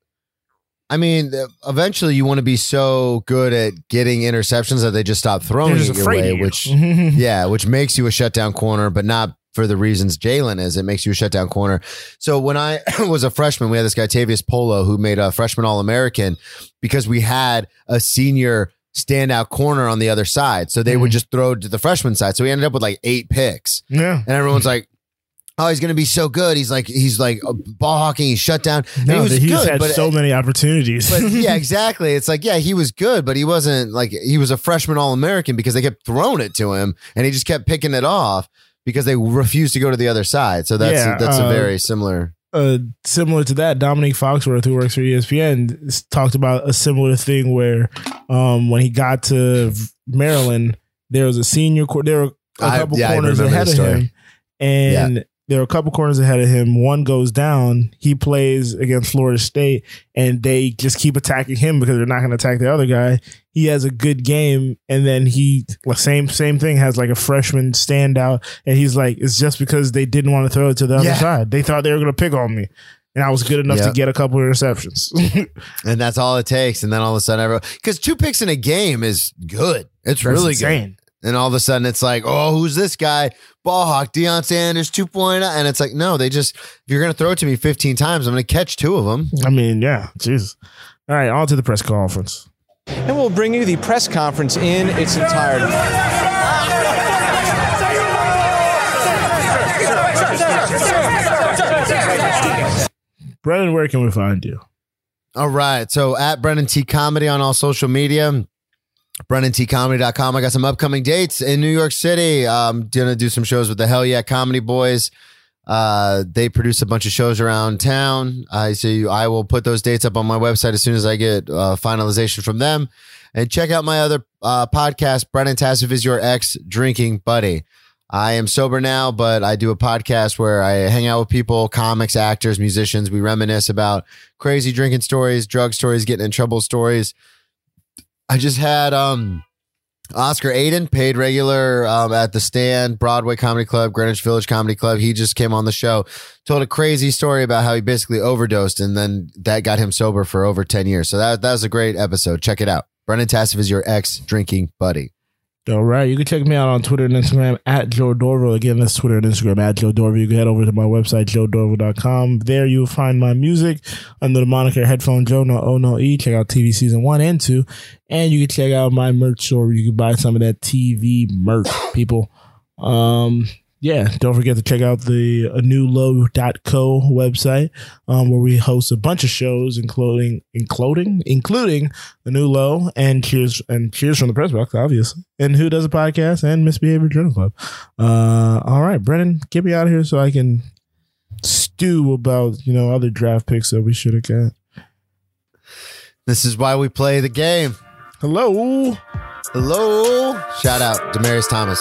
B: I mean, eventually you want to be so good at getting interceptions that they just stop throwing
A: they're
B: it your way,
A: you.
B: which yeah, which makes you a shutdown corner, but not for the reasons Jalen is. It makes you a shutdown corner. So when I was a freshman, we had this guy Tavius Polo who made a freshman All American because we had a senior standout corner on the other side. So they would
A: Mhm.
B: just throw to the freshman side. So we ended up with like eight picks.
A: yeah.
B: And everyone's like, "Oh, he's gonna be so good." He's like, he's like uh, ball hawking. He's shut down.
A: No,
B: he was
A: he's
B: good,
A: had
B: but
A: so many opportunities.
B: but yeah, exactly. It's like, yeah, he was good, but he wasn't like he was a freshman All American because they kept throwing it to him, and he just kept picking it off because they refused to go to the other side. So that's
A: Yeah,
B: that's a
A: uh,
B: very similar.
A: uh, similar to that, Dominique Foxworth, who works for ESPN, talked about a similar thing where um, when he got to Maryland, there was a senior, there were a couple
B: yeah,
A: corners ahead of him, and there are a couple corners ahead of him. One goes down. He plays against Florida State, and they just keep attacking him because they're not going to attack the other guy. He has a good game, and then he same same thing has like a freshman standout, and he's like, it's just because they didn't want to throw it to the other side. They thought they were going to pick on me, and I was good enough to get a couple of interceptions.
B: and that's all it takes. And then all of a sudden, everyone because two picks in a game is good. It's
A: That's
B: really
A: insane.
B: good. And all of a sudden, it's like, oh, who's this guy? Ball hawk, Deion Sanders 2.0. And it's like, no, they just, if you're going to throw it to me 15 times, I'm going to catch two of them.
A: I mean, yeah, Jesus. All right, on to the press conference.
G: And we'll bring you the press conference in its entirety.
A: Brennan, where can we find you?
B: All right. So at Brennan T Comedy on all social media, BrennanTComedy.com. I got some upcoming dates in New York City. I'm going to do some shows with the Hell Yeah Comedy Boys. Uh, they produce a bunch of shows around town. I see. I will put those dates up on my website as soon as I get uh, finalization from them. And check out my other uh, podcast, Brennan Tassif is your ex drinking buddy. I am sober now, but I do a podcast where I hang out with people, comics, actors, musicians. We reminisce about crazy drinking stories, drug stories, getting in trouble stories. I just had um Oscar Aiden, paid regular um, at the Stand, Broadway Comedy Club, Greenwich Village Comedy Club. He just came on the show, told a crazy story about how he basically overdosed, and then that got him sober for over ten years. So that that was a great episode. Check it out. Brennan Tassif is your ex drinking buddy.
A: All right. You can check me out on Twitter and Instagram at Joe Dorville. Again, that's Twitter and Instagram at Joe Dorville. You can head over to my website, joedorville.com. There you will find my music under the moniker Headphone Joe, no O, no E. Check out TV season one and two. And you can check out my merch store where you can buy some of that TV merch, people. Um, yeah, don't forget to check out the anewlow.co website, um, where we host a bunch of shows, including including including the new low and cheers and cheers from the press box, obviously. And who does a podcast and Misbehavior Journal Club. Uh, all right, Brennan, get me out of here so I can stew about you know other draft picks that we should have got.
B: This is why we play the game.
A: Hello.
B: Hello. Shout out Demaryius Thomas.